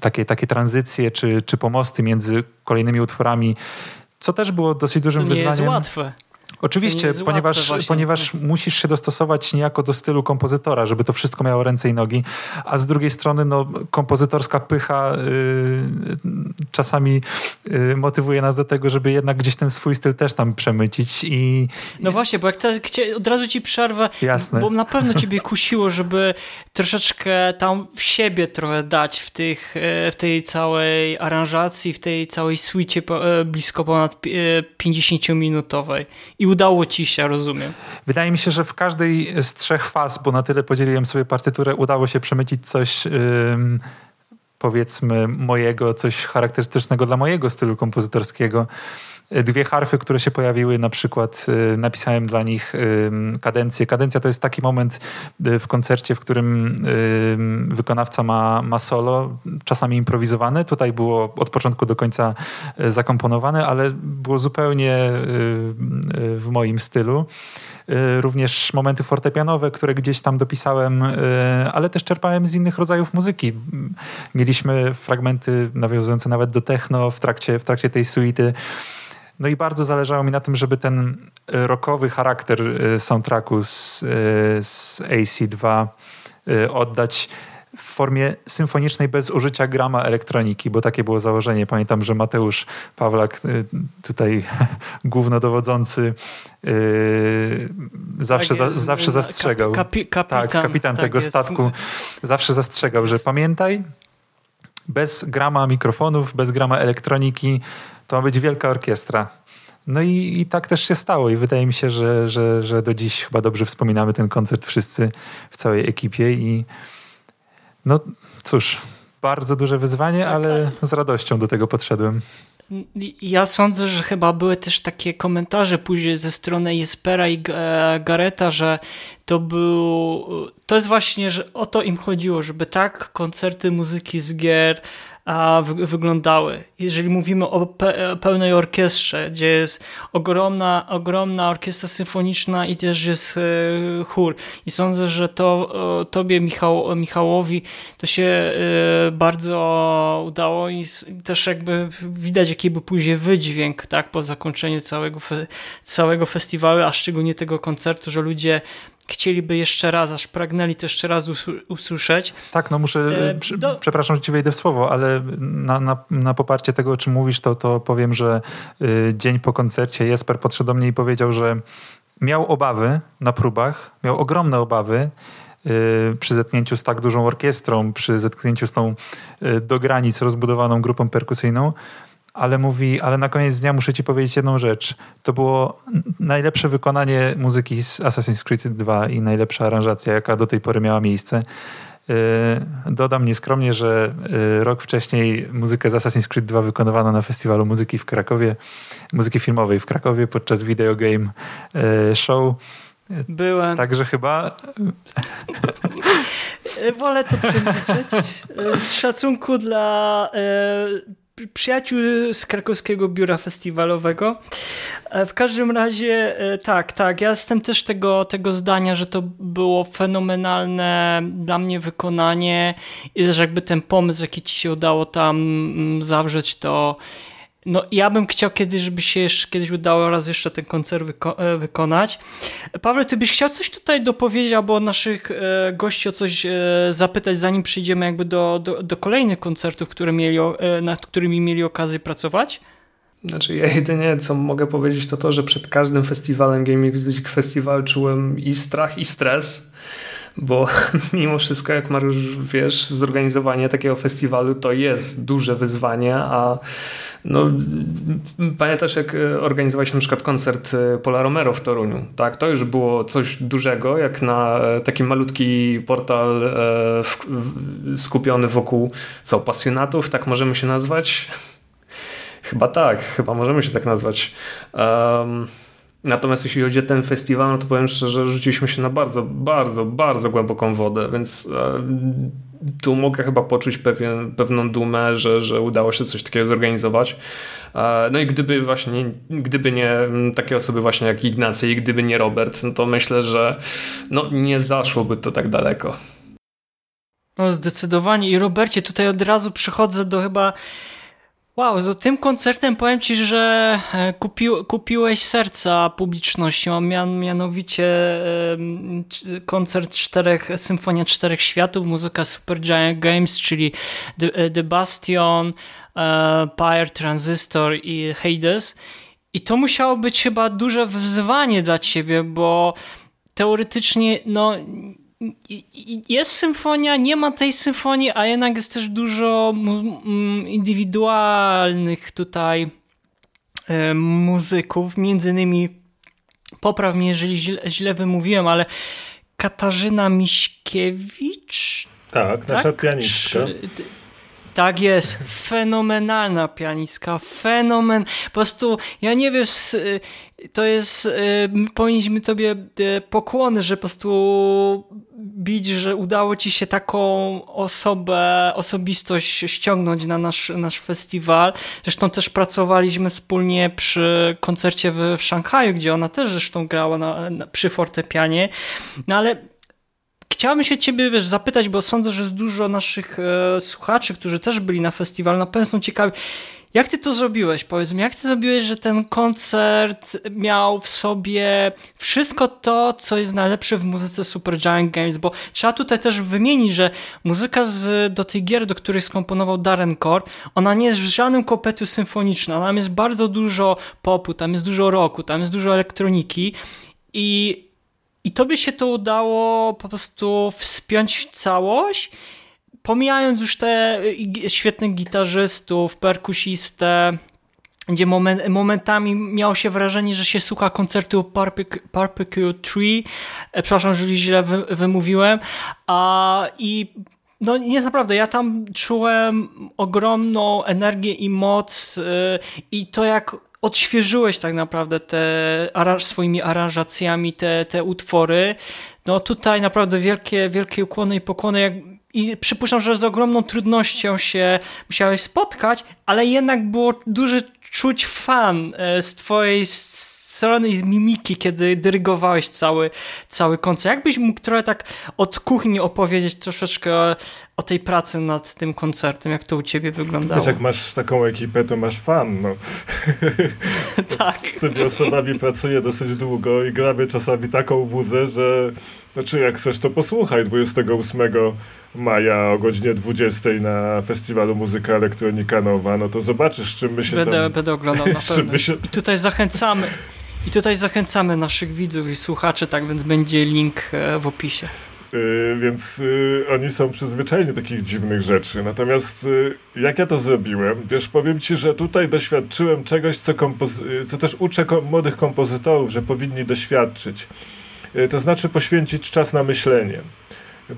Speaker 6: takie, takie tranzycje czy, czy pomosty między kolejnymi utworami, co też było dosyć dużym
Speaker 4: to nie
Speaker 6: wyzwaniem.
Speaker 4: Jest łatwe.
Speaker 6: Oczywiście, ponieważ, ponieważ musisz się dostosować niejako do stylu kompozytora, żeby to wszystko miało ręce i nogi, a z drugiej strony no, kompozytorska pycha y, czasami y, motywuje nas do tego, żeby jednak gdzieś ten swój styl też tam przemycić. I,
Speaker 4: no właśnie, bo jak te, od razu ci przerwę,
Speaker 6: Jasne.
Speaker 4: bo na pewno ciebie kusiło, żeby troszeczkę tam w siebie trochę dać w, tych, e, w tej całej aranżacji, w tej całej suicie blisko ponad 50-minutowej. E, I udało ci się, rozumiem.
Speaker 6: Wydaje mi się, że w każdej z trzech faz, bo na tyle podzieliłem sobie partyturę, udało się przemycić coś powiedzmy mojego, coś charakterystycznego dla mojego stylu kompozytorskiego. Dwie harfy, które się pojawiły, na przykład y, napisałem dla nich y, kadencję. Kadencja to jest taki moment y, w koncercie, w którym wykonawca ma, ma solo, czasami improwizowane. Tutaj było od początku do końca zakomponowane, ale było zupełnie w moim stylu. Również momenty fortepianowe, które gdzieś tam dopisałem, ale też czerpałem z innych rodzajów muzyki. Mieliśmy fragmenty nawiązujące nawet do techno w trakcie, w trakcie tej suity. No i bardzo zależało mi na tym, żeby ten rockowy charakter y, soundtracku z, y, z AC2 y, oddać w formie symfonicznej bez użycia grama elektroniki, bo takie było założenie. Pamiętam, że Mateusz Pawlak, tutaj <laughs> głównodowodzący, zawsze, tak za, zawsze zastrzegał.
Speaker 4: Kapi, kapitan,
Speaker 6: tak, kapitan tak tego jest. statku zawsze zastrzegał, że pamiętaj, bez grama mikrofonów, bez grama elektroniki to ma być wielka orkiestra. No i, i, tak też się stało i wydaje mi się, że, że, że do dziś chyba dobrze wspominamy ten koncert wszyscy w całej ekipie i no cóż, bardzo duże wyzwanie, ale z radością do tego podszedłem.
Speaker 4: ja sądzę, że chyba były też takie komentarze później ze strony Jespera i Gareta, że to był, to jest właśnie, że o to im chodziło, żeby tak koncerty muzyki z gier a, wyglądały. Jeżeli mówimy o pe pełnej orkiestrze, gdzie jest ogromna, ogromna orkiestra symfoniczna i też jest e, chór. I sądzę, że to tobie, Michał, Michałowi, to się e, bardzo udało i też jakby widać, jaki był później wydźwięk, tak, po zakończeniu całego, całego festiwalu, a szczególnie tego koncertu, że ludzie chcieliby jeszcze raz, aż pragnęli to jeszcze raz usłyszeć.
Speaker 6: Tak, no muszę, e, do... przepraszam, że ci wejdę w słowo, ale na, na, na, poparcie tego, o czym mówisz, to, to powiem, że y, dzień po koncercie Jesper podszedł do mnie i powiedział, że miał obawy na próbach, miał ogromne obawy, y, przy zetknięciu z tak dużą orkiestrą, przy zetknięciu z tą y, do granic rozbudowaną grupą perkusyjną, ale mówi, ale na koniec dnia muszę ci powiedzieć jedną rzecz. To było najlepsze wykonanie muzyki z Assassin's Creed 2 i najlepsza aranżacja, jaka do tej pory miała miejsce. Yy, dodam nieskromnie, że yy, rok wcześniej muzykę z Assassin's Creed 2 wykonywano na festiwalu muzyki w Krakowie, muzyki filmowej w Krakowie podczas Video Game yy, Show.
Speaker 4: Byłem.
Speaker 6: Także chyba. <laughs>
Speaker 4: Wolę to przemilczeć. Z szacunku dla przyjaciół z krakowskiego biura festiwalowego. E, w każdym razie e, tak, tak, ja jestem też tego, tego zdania, że to było fenomenalne dla mnie wykonanie i że jakby ten pomysł, jaki ci się udało tam mm, zawrzeć, to no, ja bym chciał kiedyś, żeby się jeszcze kiedyś udało raz jeszcze ten koncert wyko e, wykonać. Paweł, ty byś chciał coś tutaj dopowiedzieć albo naszych e, gości o coś e, zapytać, zanim przejdziemy jakby do, do, do kolejnych koncertów, które mieli, e, nad którymi mieli okazję pracować?
Speaker 1: Znaczy ja jedynie co mogę powiedzieć to to, że przed każdym festiwalem Gaming Music Festival czułem i strach i stres, bo <laughs> mimo wszystko, jak Mariusz wiesz, zorganizowanie takiego festiwalu to jest duże wyzwanie, a no, pamiętasz jak organizowaliśmy na przykład koncert e, Pola Romero w Toruniu, tak? To już było coś dużego, jak na e, taki malutki portal e, skupiony wokół co, pasjonatów, tak możemy się nazwać? Chyba tak, chyba możemy się tak nazwać. Um, Natomiast jeśli chodzi o ten festiwal, no to powiem szczerze, rzuciliśmy się na bardzo, bardzo, bardzo głęboką wodę, więc e, tu mogę chyba poczuć pewien, pewną dumę, że, że udało się coś takiego zorganizować. E, no i gdyby właśnie, gdyby nie takie osoby właśnie jak Ignacy i gdyby nie Robert, no to myślę, że no, nie zaszłoby to tak daleko.
Speaker 4: No zdecydowanie i Robercie, tutaj od razu przychodzę do chyba Wow, to tym koncertem powiem Ci, że e, kupi, kupiłeś serca publiczności, mian, mianowicie koncert czterech, Symfonia Czterech Światów, muzyka Super Giant Games, czyli The, e, The Bastion, e, Pyre, Transistor i Hades. I to musiało być chyba duże wyzwanie dla Ciebie, bo teoretycznie no jest symfonia, nie ma tej symfonii, a jednak jest też dużo indywidualnych tutaj e, muzyków, między innymi popraw mnie, jeżeli źle, źle wymówiłem, ale Katarzyna Miśkiewicz
Speaker 7: tak, nasza tak? pianistka.
Speaker 4: Tak jest, fenomenalna pianistka, fenomen. Po prostu, ja nie wiem, to jest, powinniśmy tobie e, pokłony, że po prostu bić, że udało ci się taką osobę, osobistość ściągnąć na nasz, nasz festiwal. Zresztą też pracowaliśmy wspólnie przy koncercie w, w Szanghaju, gdzie ona też zresztą grała na, na, przy fortepianie. No ale Chciałbym się ciebie wiesz, zapytać, bo sądzę, że jest dużo naszych e, słuchaczy, którzy też byli na festiwalu, na pewno są ciekawi. Jak ty to zrobiłeś? Powiedz mi, jak ty zrobiłeś, że ten koncert miał w sobie wszystko to, co jest najlepsze w muzyce Supergiant Games? Bo trzeba tutaj też wymienić, że muzyka z, do tej gier, do której skomponował Darren Core, ona nie jest w żadnym kopetu symfoniczna. Tam jest bardzo dużo popu, tam jest dużo rocku, tam jest dużo elektroniki i i to by się to udało po prostu wspiąć w całość, pomijając już te świetnych gitarzystów, perkusistę, gdzie moment, momentami miało się wrażenie, że się słucha koncertu Barbecue 3, e, przepraszam, jeżeli źle wy, wymówiłem, a i no nie naprawdę, ja tam czułem ogromną energię i moc yy, i to jak odświeżyłeś tak naprawdę te aranż, swoimi aranżacjami te, te utwory. No tutaj naprawdę wielkie, wielkie ukłony i pokłony. Jak, I przypuszczam, że z ogromną trudnością się musiałeś spotkać, ale jednak było duży czuć fan e, z twojej strony i z mimiki, kiedy dyrygowałeś cały, cały koncert. Jakbyś mógł trochę tak od kuchni opowiedzieć troszeczkę o, tej pracy nad tym koncertem, jak to u ciebie wyglądało?
Speaker 7: Wiesz, jak masz taką ekipę, to masz fan, no. <laughs>
Speaker 4: tak.
Speaker 7: Z tymi osobami pracuję dosyć długo i gramy czasami taką muzę, że znaczy jak chcesz to posłuchaj 28 maja o godzinie 20 na festiwalu Muzyka Elektronika Nowa, no to zobaczysz czym my się
Speaker 4: będę,
Speaker 7: tam...
Speaker 4: Będę oglądał na <laughs> pewno. Się... I tutaj zachęcamy i tutaj zachęcamy naszych widzów i słuchaczy, tak więc będzie link e, w opisie.
Speaker 7: Yy, więc yy, oni są przyzwyczajeni do takich dziwnych rzeczy. Natomiast yy, jak ja to zrobiłem? Wiesz, powiem ci, że tutaj doświadczyłem czegoś, co, kompozy- co też uczę młodych kompozytorów, że powinni doświadczyć. Y, to znaczy poświęcić czas na myślenie.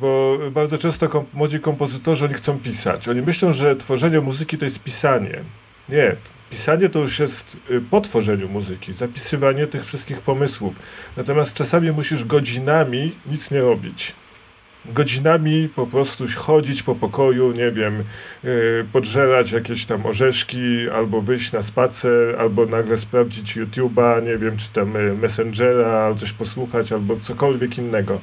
Speaker 7: Bo bardzo często kom- młodzi kompozytorzy oni chcą pisać. Oni myślą, że tworzenie muzyki to jest pisanie. Nie, Pisanie to już jest y, po tworzeniu muzyki, zapisywanie tych wszystkich pomysłów. Natomiast czasami musisz godzinami nic nie robić. Godzinami po prostu chodzić po pokoju, nie wiem, yy, podżerać jakieś tam orzeszki, albo wyjść na spacer, albo nagle sprawdzić YouTube'a, nie wiem, czy tam y, Messengera, albo coś posłuchać, albo cokolwiek innego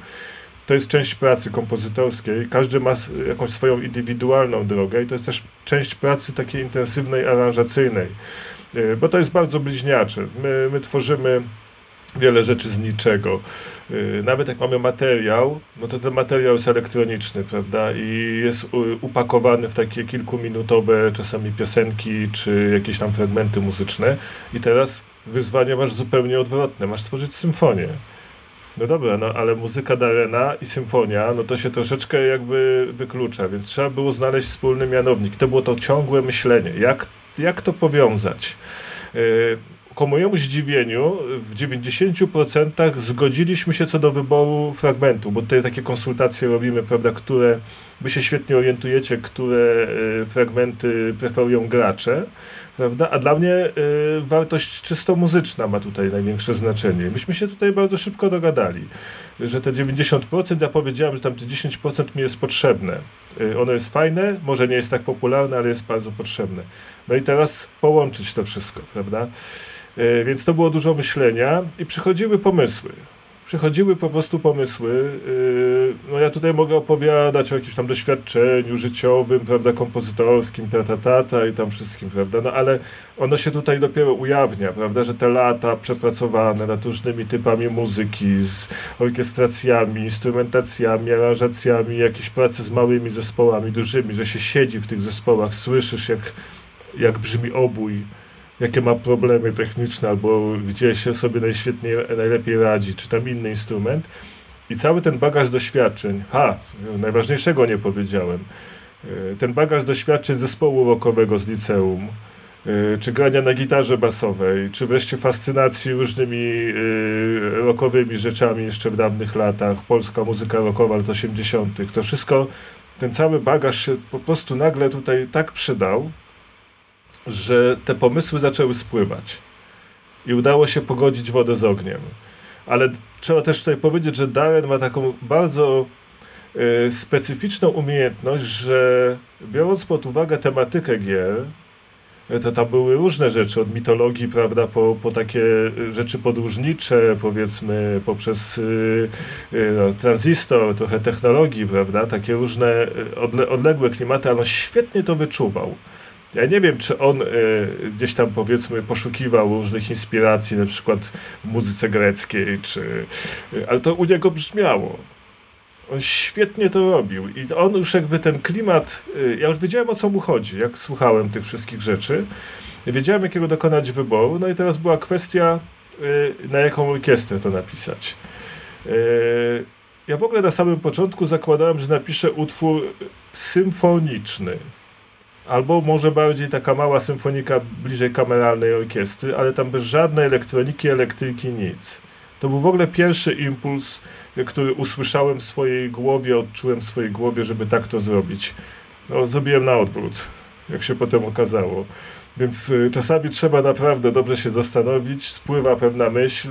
Speaker 7: to jest część pracy kompozytorskiej. Każdy ma jakąś swoją indywidualną drogę i to jest też część pracy takiej intensywnej, aranżacyjnej, e, bo to jest bardzo bliźniacze. My, my tworzymy wiele rzeczy z niczego. E, nawet jak mamy materiał, no to ten materiał jest elektroniczny, prawda? I jest upakowany w takie kilkuminutowe czasami piosenki, czy jakieś tam fragmenty muzyczne. I teraz wyzwanie masz zupełnie odwrotne. Masz stworzyć symfonię. No dobra, no ale muzyka Darena i symfonia, no to się troszeczkę jakby wyklucza, więc trzeba było znaleźć wspólny mianownik. To było to ciągłe myślenie, jak, jak to powiązać. Ku mojemu zdziwieniu w 90% zgodziliśmy się co do wyboru fragmentu, bo tutaj takie konsultacje robimy, prawda, które wy się świetnie orientujecie, które yy, fragmenty preferują gracze prawda? A dla mnie y, wartość czysto muzyczna ma tutaj największe znaczenie. Myśmy się tutaj bardzo szybko dogadali, że te 90%, ja powiedziałem, że tam te 10% mi jest potrzebne. Y, ono jest fajne, może nie jest tak popularne, ale jest bardzo potrzebne. No i teraz połączyć to wszystko, prawda? Y, więc to było dużo myślenia i przychodziły pomysły przychodziły po prostu pomysły. Yy, no ja tutaj mogę opowiadać o jakimś tam doświadczeniu życiowym, prawda, kompozytorskim, ta, ta, ta, i tam wszystkim, prawda, no ale ono się tutaj dopiero ujawnia, prawda, że te lata przepracowane nad różnymi typami muzyki, z orkiestracjami, instrumentacjami, aranżacjami, jakieś prace z małymi zespołami, dużymi, że się siedzi w tych zespołach, słyszysz jak, jak brzmi obój, jakie ma problemy techniczne, albo gdzie się sobie najświetniej, najlepiej radzi, czy tam inny instrument. I cały ten bagaż doświadczeń, ha, najważniejszego nie powiedziałem, e, ten bagaż doświadczeń zespołu rockowego z liceum, e, czy grania na gitarze basowej, czy wreszcie fascynacji różnymi e, rockowymi rzeczami jeszcze w dawnych latach, polska muzyka rockowa lat 80., to wszystko, ten cały bagaż się po prostu nagle tutaj tak przydał, że te pomysły zaczęły spływać i udało się pogodzić wodę z ogniem. Ale trzeba też tutaj powiedzieć, że Darren ma taką bardzo y, specyficzną umiejętność, że biorąc pod uwagę tematykę gier, e, to tam były różne rzeczy, od mitologii, prawda, po, po takie rzeczy podróżnicze, powiedzmy, poprzez no, tranzystor, trochę technologii, prawda, takie różne odle odległe klimaty, ale on świetnie to wyczuwał. Ja nie wiem, czy on y, gdzieś tam powiedzmy poszukiwał różnych inspiracji, na przykład w muzyce greckiej, czy, y, ale to u niego brzmiało. On świetnie to robił i on już jakby ten klimat, y, ja już wiedziałem o co mu chodzi, jak słuchałem tych wszystkich rzeczy. Wiedziałem jakiego dokonać wyboru, no i teraz była kwestia, na jaką orkiestrę to napisać. Ja w ogóle na samym początku zakładałem, że napiszę utwór symfoniczny albo może bardziej taka mała symfonika bliżej kameralnej orkiestry, ale tam bez żadnej elektroniki, elektryki, nic. To był w ogóle pierwszy impuls, który usłyszałem w swojej głowie, odczułem w swojej głowie, żeby tak to zrobić. No, zrobiłem na odwrót, jak się potem okazało. Więc y, czasami trzeba naprawdę dobrze się zastanowić, spływa pewna myśl,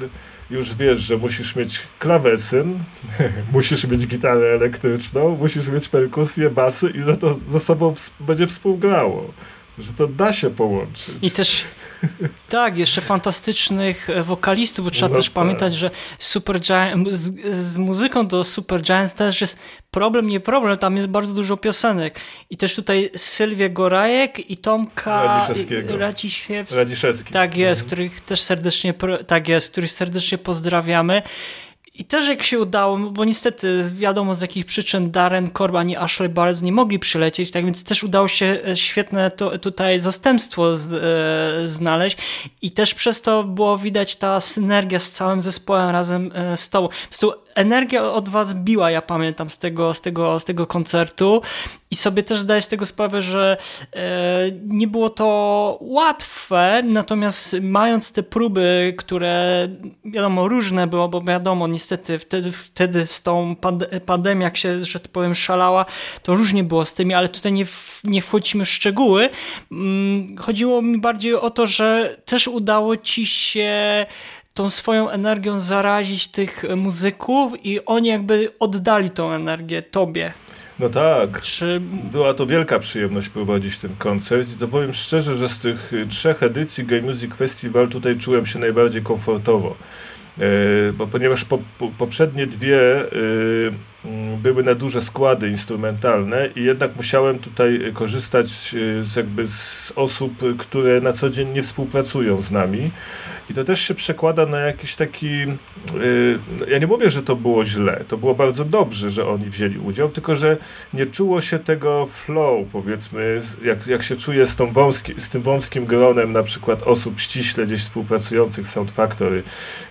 Speaker 7: już wiesz, że musisz mieć klawesyn, <laughs> musisz mieć gitarę elektryczną, musisz mieć perkusję, basy i że to ze sobą będzie współgrało. Że to da się połączyć.
Speaker 4: I też tak, jeszcze fantastycznych e, wokalistów, bo trzeba no też tak. pamiętać, że Super Giant, z, z, muzyką do Super Giants też jest problem, nie problem, tam jest bardzo dużo piosenek. I też tutaj Sylwia Gorajek i Tomka
Speaker 7: Radziszewskiego.
Speaker 4: Radziszewski. Tak jest, mhm. których też serdecznie, tak jest, których serdecznie pozdrawiamy. I też jak się udało, bo niestety wiadomo z jakich przyczyn Darren Korb i Ashley Barnes nie mogli przylecieć, tak więc też udało się e, świetne to, tutaj zastępstwo z, e, znaleźć i też przez to było widać ta synergia z całym zespołem razem e, z tobą. Po prostu energia od was biła, ja pamiętam z tego, z tego, z tego koncertu i sobie też zdaję z tego sprawę, że e, nie było to łatwe, natomiast mając te próby, które wiadomo różne było, bo wiadomo niestety wtedy, wtedy z tą pandemią, jak się, że tak powiem, szalała, to różnie było z tymi, ale tutaj nie, nie wchodzimy w szczegóły. Mm, chodziło mi bardziej o to, że też udało ci się tą swoją energią zarazić tych muzyków i oni jakby oddali tą energię tobie.
Speaker 7: No tak. Czy... Była to wielka przyjemność prowadzić ten koncert i to powiem szczerze, że z tych trzech edycji Game Music Festival tutaj czułem się najbardziej komfortowo. E, bo ponieważ po, po, poprzednie dwie e, były na duże składy instrumentalne i jednak musiałem tutaj korzystać e, z, jakby z osób, które na co dzień nie współpracują z nami. I to też się przekłada na jakiś taki. Yy, ja nie mówię, że to było źle. To było bardzo dobrze, że oni wzięli udział, tylko że nie czuło się tego flow, powiedzmy, jak, jak się czuje z, tą wąski, z tym wąskim gronem na przykład osób ściśle gdzieś współpracujących z Sound Factory.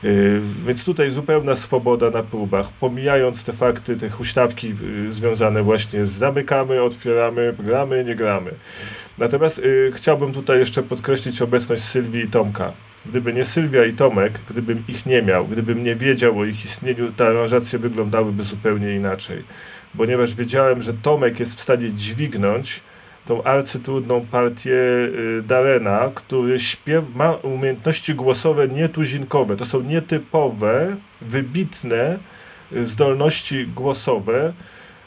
Speaker 7: Yy, więc tutaj zupełna swoboda na próbach, pomijając te fakty, te huśtawki yy, związane właśnie z zamykamy, otwieramy, gramy, nie gramy. Natomiast yy, chciałbym tutaj jeszcze podkreślić obecność Sylwii i Tomka. Gdyby nie Sylwia i Tomek, gdybym ich nie miał, gdybym nie wiedział o ich istnieniu, te aranżacje wyglądałyby zupełnie inaczej. Ponieważ wiedziałem, że Tomek jest w stanie dźwignąć tą arcytrudną partię y, Darena, który śpiew, ma umiejętności głosowe nietuzinkowe. To są nietypowe, wybitne y, zdolności głosowe,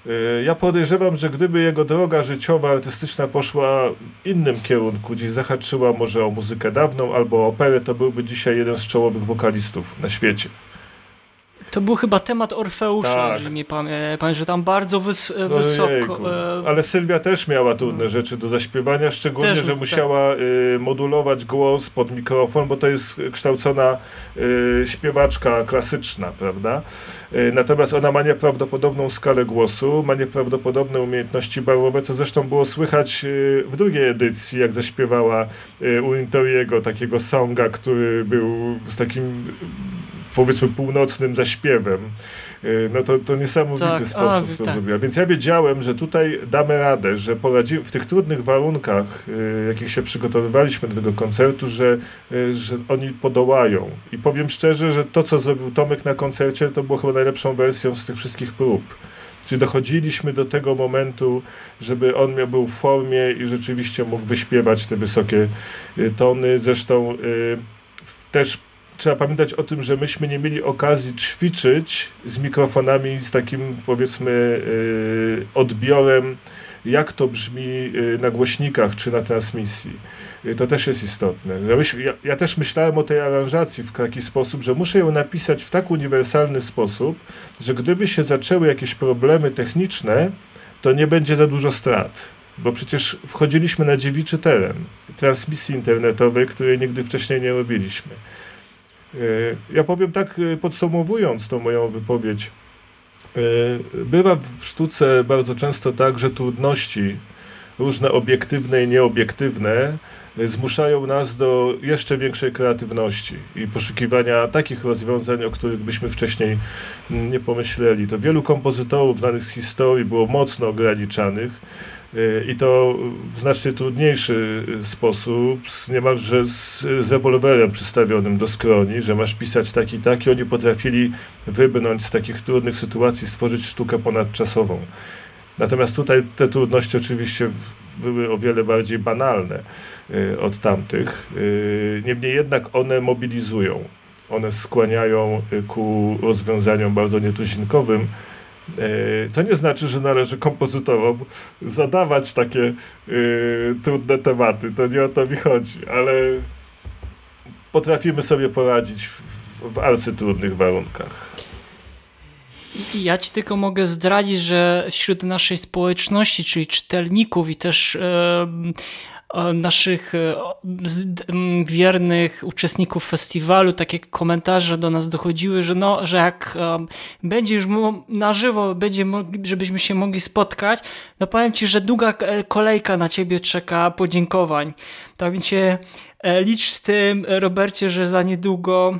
Speaker 7: Y, ja podejrzewam, że gdyby jego droga życiowa, artystyczna poszła innym kierunku, gdzieś zahaczyła może o muzykę dawną albo o operę, to byłby dzisiaj jeden z czołowych wokalistów na świecie.
Speaker 4: To był chyba temat Orfeusza, tak. jeżeli mnie pamiętam, że tam bardzo wys no wysoko...
Speaker 7: E... Ale Sylwia też miała trudne rzeczy do zaśpiewania, szczególnie, też, że tak. musiała y, modulować głos pod mikrofon, bo to jest kształcona y, śpiewaczka klasyczna, prawda? Y, natomiast ona ma nieprawdopodobną skalę głosu, ma nieprawdopodobne umiejętności barowe, co zresztą było słychać w drugiej edycji, jak zaśpiewała u Interiego takiego songa, który był z takim powiedzmy północnym zaśpiewem. Y, no to, to niesamowity tak, sposób a, to tak. zrobiła. Więc ja wiedziałem, że tutaj damy radę, że poradzimy w tych trudnych warunkach, y, jakich się przygotowywaliśmy do tego koncertu, że, y, że oni podołają. I powiem szczerze, że to, co zrobił Tomek na koncercie, to było chyba najlepszą wersją z tych wszystkich prób. Czyli dochodziliśmy do tego momentu, żeby on miał, był w formie i rzeczywiście mógł wyśpiewać te wysokie tony. Zresztą też trzeba pamiętać o tym, że myśmy nie mieli okazji ćwiczyć z mikrofonami, z takim powiedzmy y, odbiorem, jak to brzmi y, na głośnikach czy na transmisji. Y, to też jest istotne. Ja, ja, też myślałem o tej aranżacji w taki sposób, że muszę ją napisać w tak uniwersalny sposób, że gdyby się zaczęły jakieś problemy techniczne, to nie będzie za dużo strat. Bo przecież wchodziliśmy na dziewiczy teren transmisji internetowej, której nigdy wcześniej nie robiliśmy. E, ja powiem tak, e, podsumowując tą moją wypowiedź. E, bywa w sztuce bardzo często tak, że trudności różne obiektywne i nieobiektywne, zmuszają nas do jeszcze większej kreatywności i poszukiwania takich rozwiązań, o których byśmy wcześniej nie pomyśleli. To wielu kompozytorów znanych z historii było mocno ograniczanych i to w znacznie trudniejszy sposób, z niemalże z, z rewolwerem przystawionym do skroni, że masz pisać tak i tak i oni potrafili wybrnąć z takich trudnych sytuacji, stworzyć sztukę ponadczasową. Natomiast tutaj te trudności oczywiście były o wiele bardziej banalne y, od tamtych. Y, niemniej jednak one mobilizują. One skłaniają y, ku rozwiązaniom bardzo nietuzinkowym, co nie znaczy, że należy kompozytorom zadawać takie trudne tematy. To nie o to mi chodzi, ale potrafimy sobie poradzić w, w arcytrudnych warunkach.
Speaker 4: Ja ci tylko mogę zdradzić, że wśród naszej społeczności, czyli czytelników i też e, naszych e, wiernych uczestników festiwalu, takie komentarze do nas dochodziły, że no, że jak e, będzie już na żywo, będzie, żebyśmy się mogli spotkać, no powiem ci, że długa kolejka na ciebie czeka podziękowań. Tak więc się licz z tym, Robercie, że za niedługo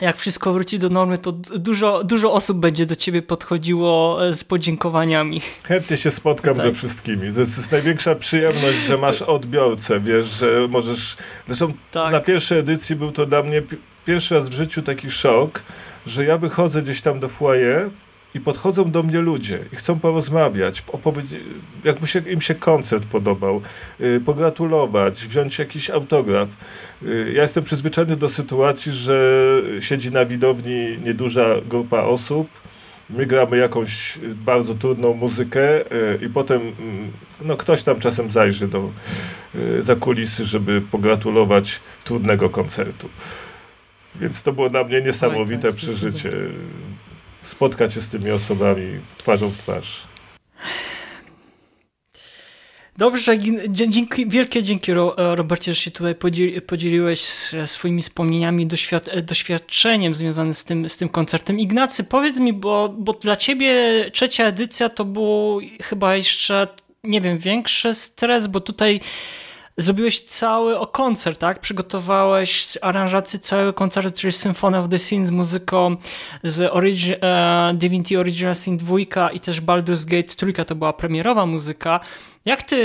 Speaker 4: jak wszystko wróci do normy, to dużo, dużo osób będzie do ciebie podchodziło e, z podziękowaniami.
Speaker 7: Chętnie się spotkam tak. ze wszystkimi. To jest, to jest, największa przyjemność, że masz odbiorcę, wiesz, że możesz... Zresztą tak. na pierwszej edycji był to dla mnie pierwszy raz w życiu taki szok, że ja wychodzę gdzieś tam do foyer i podchodzą do mnie ludzie i chcą porozmawiać, jak mu się, im się koncert podobał, yy, pogratulować, wziąć jakiś autograf. Yy, ja jestem przyzwyczajony do sytuacji, że siedzi na widowni nieduża grupa osób, my gramy jakąś bardzo trudną muzykę yy, i potem mm, no, ktoś tam czasem zajrzy do, y, za kulisy, żeby pogratulować trudnego koncertu. Więc to było dla mnie niesamowite przeżycie spotkać się z tymi osobami twarzą w twarz.
Speaker 4: Dobrze, dzięki, wielkie dzięki Robercie, że się tutaj podzieliłeś swoimi wspomnieniami, doświadczeniem związanym z tym, z tym koncertem. Ignacy, powiedz mi, bo, bo dla ciebie trzecia edycja to był chyba jeszcze, nie wiem, większy stres, bo tutaj zrobiłeś cały o koncert, tak? Przygotowałeś aranżację całego koncertu, czyli Symphony of the Sin z muzyką z Origi uh, Divinity Original Sin 2 i też Baldur's Gate 3, to była premierowa muzyka. Jak ty,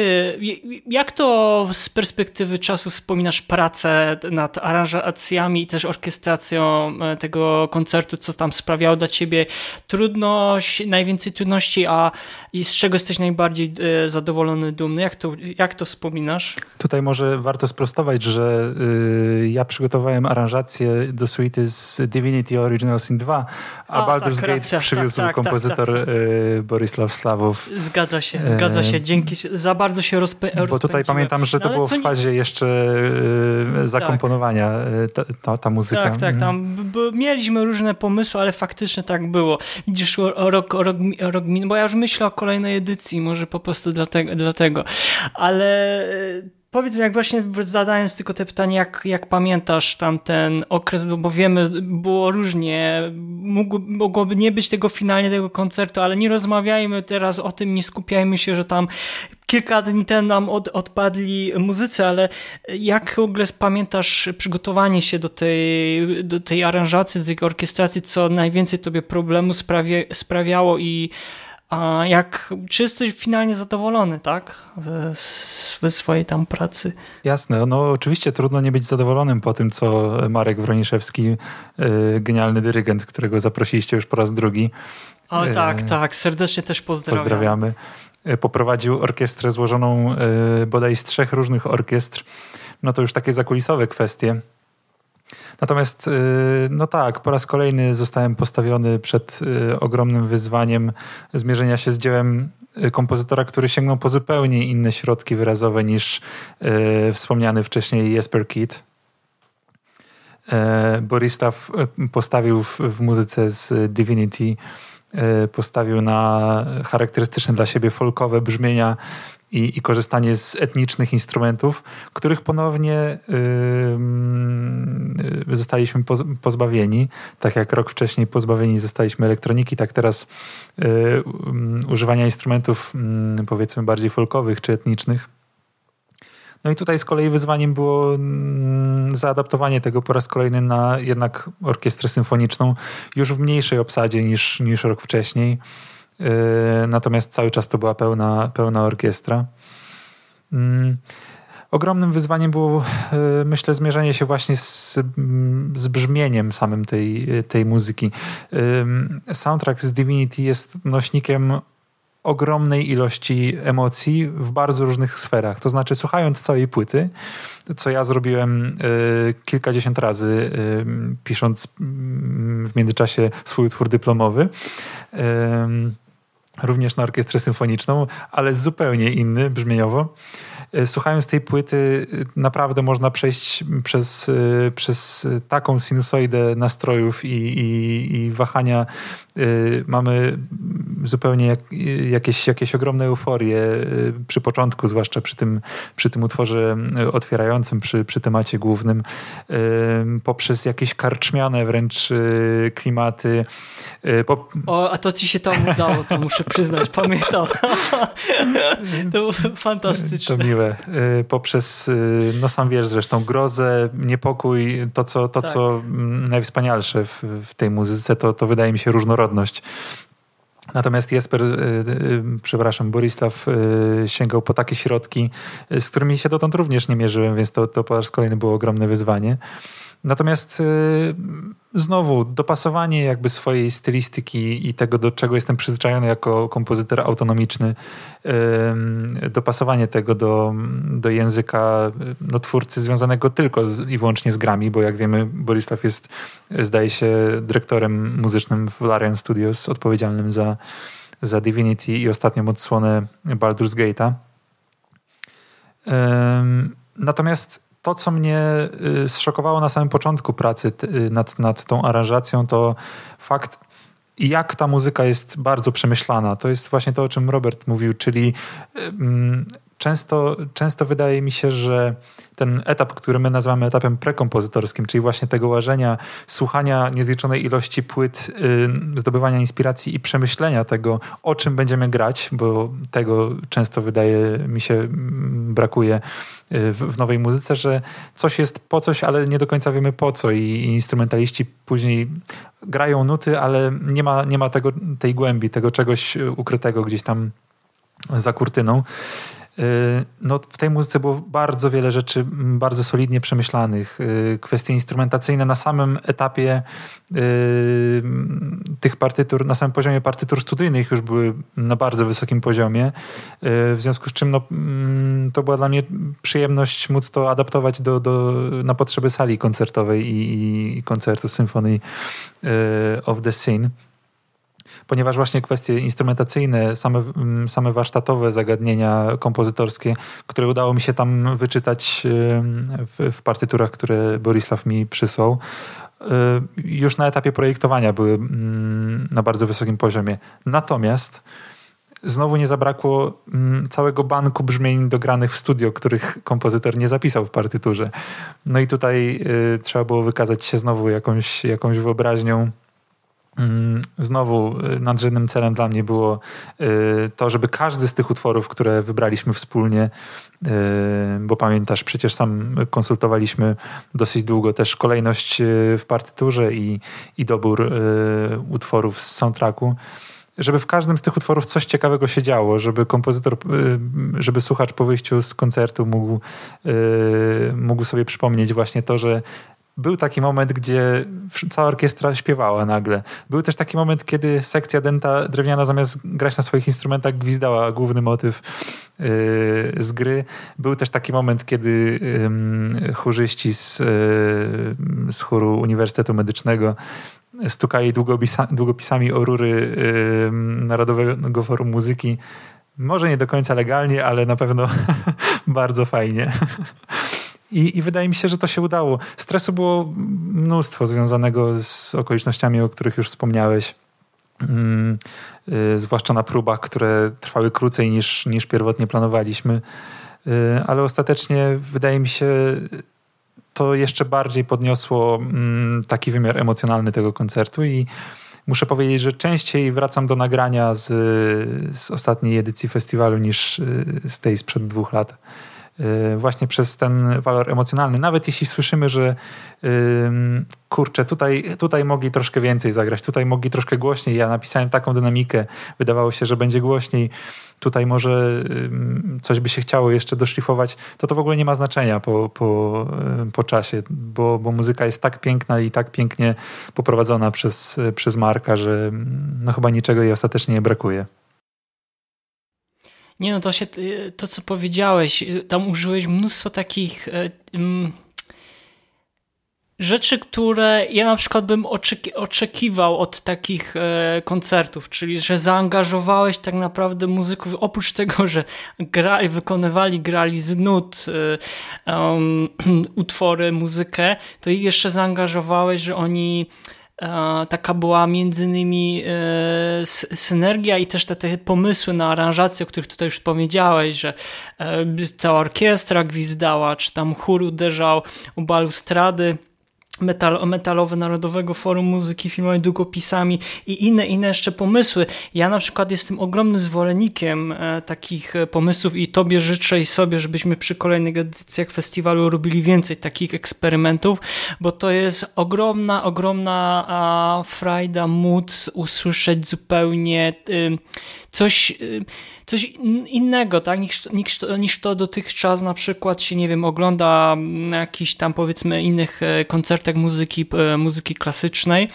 Speaker 4: jak to z perspektywy czasu wspominasz pracę nad aranżacjami i też orkiestracją e, tego koncertu, co tam sprawiało dla ciebie trudność, najwięcej trudności, a z czego jesteś najbardziej e, zadowolony, dumny? Jak to, jak to wspominasz?
Speaker 6: Tutaj może warto sprostować, że y, ja przygotowałem aranżację do suity z Divinity Original Sin 2, a, a Baldur's tak, Gate przywiózł tak, tak, kompozytor tak, y, Borisław Sławow.
Speaker 4: Zgadza się, zgadza się. Dzięki za bardzo się rozpę
Speaker 6: Bo tutaj pamiętam, że to no, było w fazie nie... jeszcze e, zakomponowania tak. ta, ta, ta, muzyka.
Speaker 4: Tak, tak, tam mieliśmy różne pomysły, ale faktycznie tak było. Widzisz, rok, rok, rok bo ja już myślę o kolejnej edycji, może po prostu dlatego, dlatego. ale Powiedz mi, jak właśnie zadając tylko te pytanie, jak, jak pamiętasz tamten okres, bo wiemy, było różnie, mógł, mogłoby nie być tego finalnie tego koncertu, ale nie rozmawiajmy teraz o tym, nie skupiajmy się, że tam kilka dni temu nam od, odpadli muzycy, ale jak w ogóle pamiętasz przygotowanie się do tej, do tej aranżacji, do tej orkiestracji, co najwięcej tobie problemu sprawia, sprawiało i a jak, czy jesteś finalnie zadowolony, tak? Ze swojej tam pracy.
Speaker 6: Jasne, no oczywiście trudno nie być zadowolonym po tym, co Marek Wroniszewski, yy, genialny dyrygent, którego zaprosiliście już po raz drugi.
Speaker 4: O yy, tak, tak, serdecznie też pozdrawiam.
Speaker 6: Pozdrawiamy. Yy, poprowadził orkiestrę złożoną bodaj z trzech różnych orkiestr. No to już takie zakulisowe kwestie Natomiast, y, no tak, po raz kolejny zostałem postawiony przed y, ogromnym wyzwaniem zmierzenia się z dziełem y, kompozytora, który sięgnął po zupełnie inne środki wyrazowe niż wspomniany wcześniej Jesper Kidd. Boristaw postawił w, w muzyce z Divinity postawił na charakterystyczne dla siebie folkowe brzmienia i, i korzystanie z etnicznych instrumentów, których ponownie yy, zostaliśmy poz, pozbawieni. Tak jak rok wcześniej pozbawieni zostaliśmy elektroniki, tak teraz yy, yy, używania instrumentów mm, powiedzmy bardziej folkowych czy etnicznych. No i tutaj z kolei wyzwaniem było mm, zaadaptowanie tego po raz kolejny na jednak orkiestrę symfoniczną, już w mniejszej obsadzie niż, niż rok wcześniej. Yy, natomiast cały czas to była pełna, pełna orkiestra. Mm, ogromnym wyzwaniem było, yy, myślę, zmierzenie się właśnie z, z brzmieniem samym tej, tej muzyki. Yy, soundtrack z Divinity jest nośnikiem ogromnej ilości emocji w bardzo różnych sferach. To znaczy, słuchając całej płyty, co ja zrobiłem y, kilkadziesiąt razy, y, pisząc y, w międzyczasie swój utwór dyplomowy również na orkiestrę symfoniczną, ale zupełnie inny brzmieniowo. E, słuchając tej płyty, e, naprawdę można przejść przez, e, przez taką sinusoidę nastrojów i, i, i wahania. Mamy zupełnie jak, jakieś, jakieś ogromne euforie przy początku, zwłaszcza przy tym, przy tym utworze otwierającym, przy, przy temacie głównym, poprzez jakieś karczmiane wręcz klimaty.
Speaker 4: Po... O, a to ci się tam udało, to muszę przyznać, pamiętam. <laughs> to było fantastyczne.
Speaker 6: To miłe. Y, poprzez, y, no sam wiesz zresztą, grozę, niepokój, to co, to, tak. co najwspanialsze w, w tej muzyce, to, to wydaje mi się różnorodność. Natomiast Jesper, yy, przepraszam, Borisław yy, sięgał po takie środki, z którymi się dotąd również nie mierzyłem, więc to, to po raz kolejny było ogromne wyzwanie. Natomiast y, znowu dopasowanie jakby swojej stylistyki i tego, do czego jestem przyzwyczajony jako kompozytor autonomiczny, dopasowanie tego do, do języka no, twórcy związanego tylko i wyłącznie z grami, bo jak wiemy Borisław jest, zdaje się, dyrektorem muzycznym w Larian Studios, odpowiedzialnym za, za Divinity i ostatnią odsłonę Baldur's Gate'a. Natomiast to, co mnie y, zszokowało na samym początku pracy y, nad, nad tą aranżacją, to fakt, jak ta muzyka jest bardzo przemyślana. To jest właśnie to, o czym Robert mówił, czyli często, często wydaje mi się, że ten etap, który my nazywamy etapem prekompozytorskim, czyli właśnie tego łażenia, słuchania niezliczonej ilości płyt, yy, zdobywania inspiracji i przemyślenia tego, o czym będziemy grać, bo tego często wydaje mi się mm, brakuje y, w, w nowej muzyce, że coś jest po coś, ale nie do końca wiemy po co i, i instrumentaliści później grają nuty, ale nie ma, nie ma tego, tej głębi, tego czegoś ukrytego gdzieś tam za kurtyną. Y, no, w tej muzyce było bardzo wiele rzeczy bardzo solidnie przemyślanych. Y, kwestie instrumentacyjne na samym etapie y, tych partytur, na samym poziomie partytur studyjnych już były na bardzo wysokim poziomie. W związku z czym no, to była dla mnie przyjemność móc to adaptować do, do, na potrzeby sali koncertowej i, i koncertu Symphony of the Scene ponieważ właśnie kwestie instrumentacyjne, same, mm, same warsztatowe zagadnienia kompozytorskie, które udało mi się tam wyczytać w, w partyturach, które Borisław mi przysłał, y, już na etapie projektowania były mm, na bardzo wysokim poziomie. Natomiast znowu nie zabrakło mm, całego banku brzmień dogranych w studio, których kompozytor nie zapisał w partyturze. No i tutaj y, trzeba było wykazać się znowu jakąś, jakąś wyobraźnią znowu y, nadrzędnym celem dla mnie było y, to, żeby każdy z tych utworów, które wybraliśmy wspólnie, y, bo pamiętasz, przecież sam konsultowaliśmy dosyć długo też kolejność w partyturze i, i dobór utworów z soundtracku, żeby w każdym z tych utworów coś ciekawego się działo, żeby kompozytor, żeby słuchacz po wyjściu z koncertu mógł, mógł sobie przypomnieć właśnie to, że był taki moment, gdzie cała orkiestra śpiewała nagle. Był też taki moment, kiedy sekcja denta drewniana zamiast grać na swoich instrumentach gwizdała główny motyw yy, z gry. Był też taki moment, kiedy yy, chórzyści z, yy, z chóru Uniwersytetu Medycznego stukali długopisa, długopisami o rury Narodowego Forum Muzyki. Może nie do końca legalnie, ale na pewno <laughs> bardzo fajnie. I, I, wydaje mi się, że to się udało. Stresu było mnóstwo związanego z okolicznościami, o których już wspomniałeś. mm, y, zwłaszcza na próbach, które trwały krócej niż, niż pierwotnie planowaliśmy. Y, ale ostatecznie wydaje mi się, to jeszcze bardziej podniosło mm, taki wymiar emocjonalny tego koncertu i muszę powiedzieć, że częściej wracam do nagrania z, z ostatniej edycji festiwalu niż y, z tej sprzed dwóch lat. Y, właśnie przez ten walor emocjonalny. Nawet jeśli słyszymy, że kurczę, tutaj, tutaj mogli troszkę więcej zagrać, tutaj mogli troszkę głośniej. Ja napisałem taką dynamikę, wydawało się, że będzie głośniej. Tutaj może coś by się chciało jeszcze doszlifować, to to w ogóle nie ma znaczenia po, po, po czasie, bo, bo muzyka jest tak piękna i tak pięknie poprowadzona przez, przez Marka, że no chyba niczego jej ostatecznie nie brakuje.
Speaker 4: Nie no, to się, to co powiedziałeś, tam użyłeś mnóstwo takich um, rzeczy, które ja na przykład bym oczeki oczekiwał od takich e, koncertów, czyli że zaangażowałeś tak naprawdę muzyków, oprócz tego, że grali, wykonywali, grali z nut e, um, <clears throat> utwory, muzykę, to ich jeszcze zaangażowałeś, że oni taka była między innymi e, synergia i też te, te pomysły na aranżację, o których tutaj już powiedziałeś, że e, cała orkiestra gwizdała, czy tam chór uderzał u balustrady metal, metalowe Narodowego Forum Muzyki Filmowej długopisami i inne, inne jeszcze pomysły. Ja na przykład jestem ogromnym zwolennikiem e, takich e, pomysłów i tobie życzę i sobie, żebyśmy przy kolejnych edycjach festiwalu robili więcej takich eksperymentów, bo to jest ogromna, ogromna frajda móc usłyszeć zupełnie coś, y, coś innego, tak, niż, niż, niż to dotychczas na przykład się, nie wiem, ogląda na jakichś tam powiedzmy innych e, koncertach muzyki, e, muzyki klasycznej.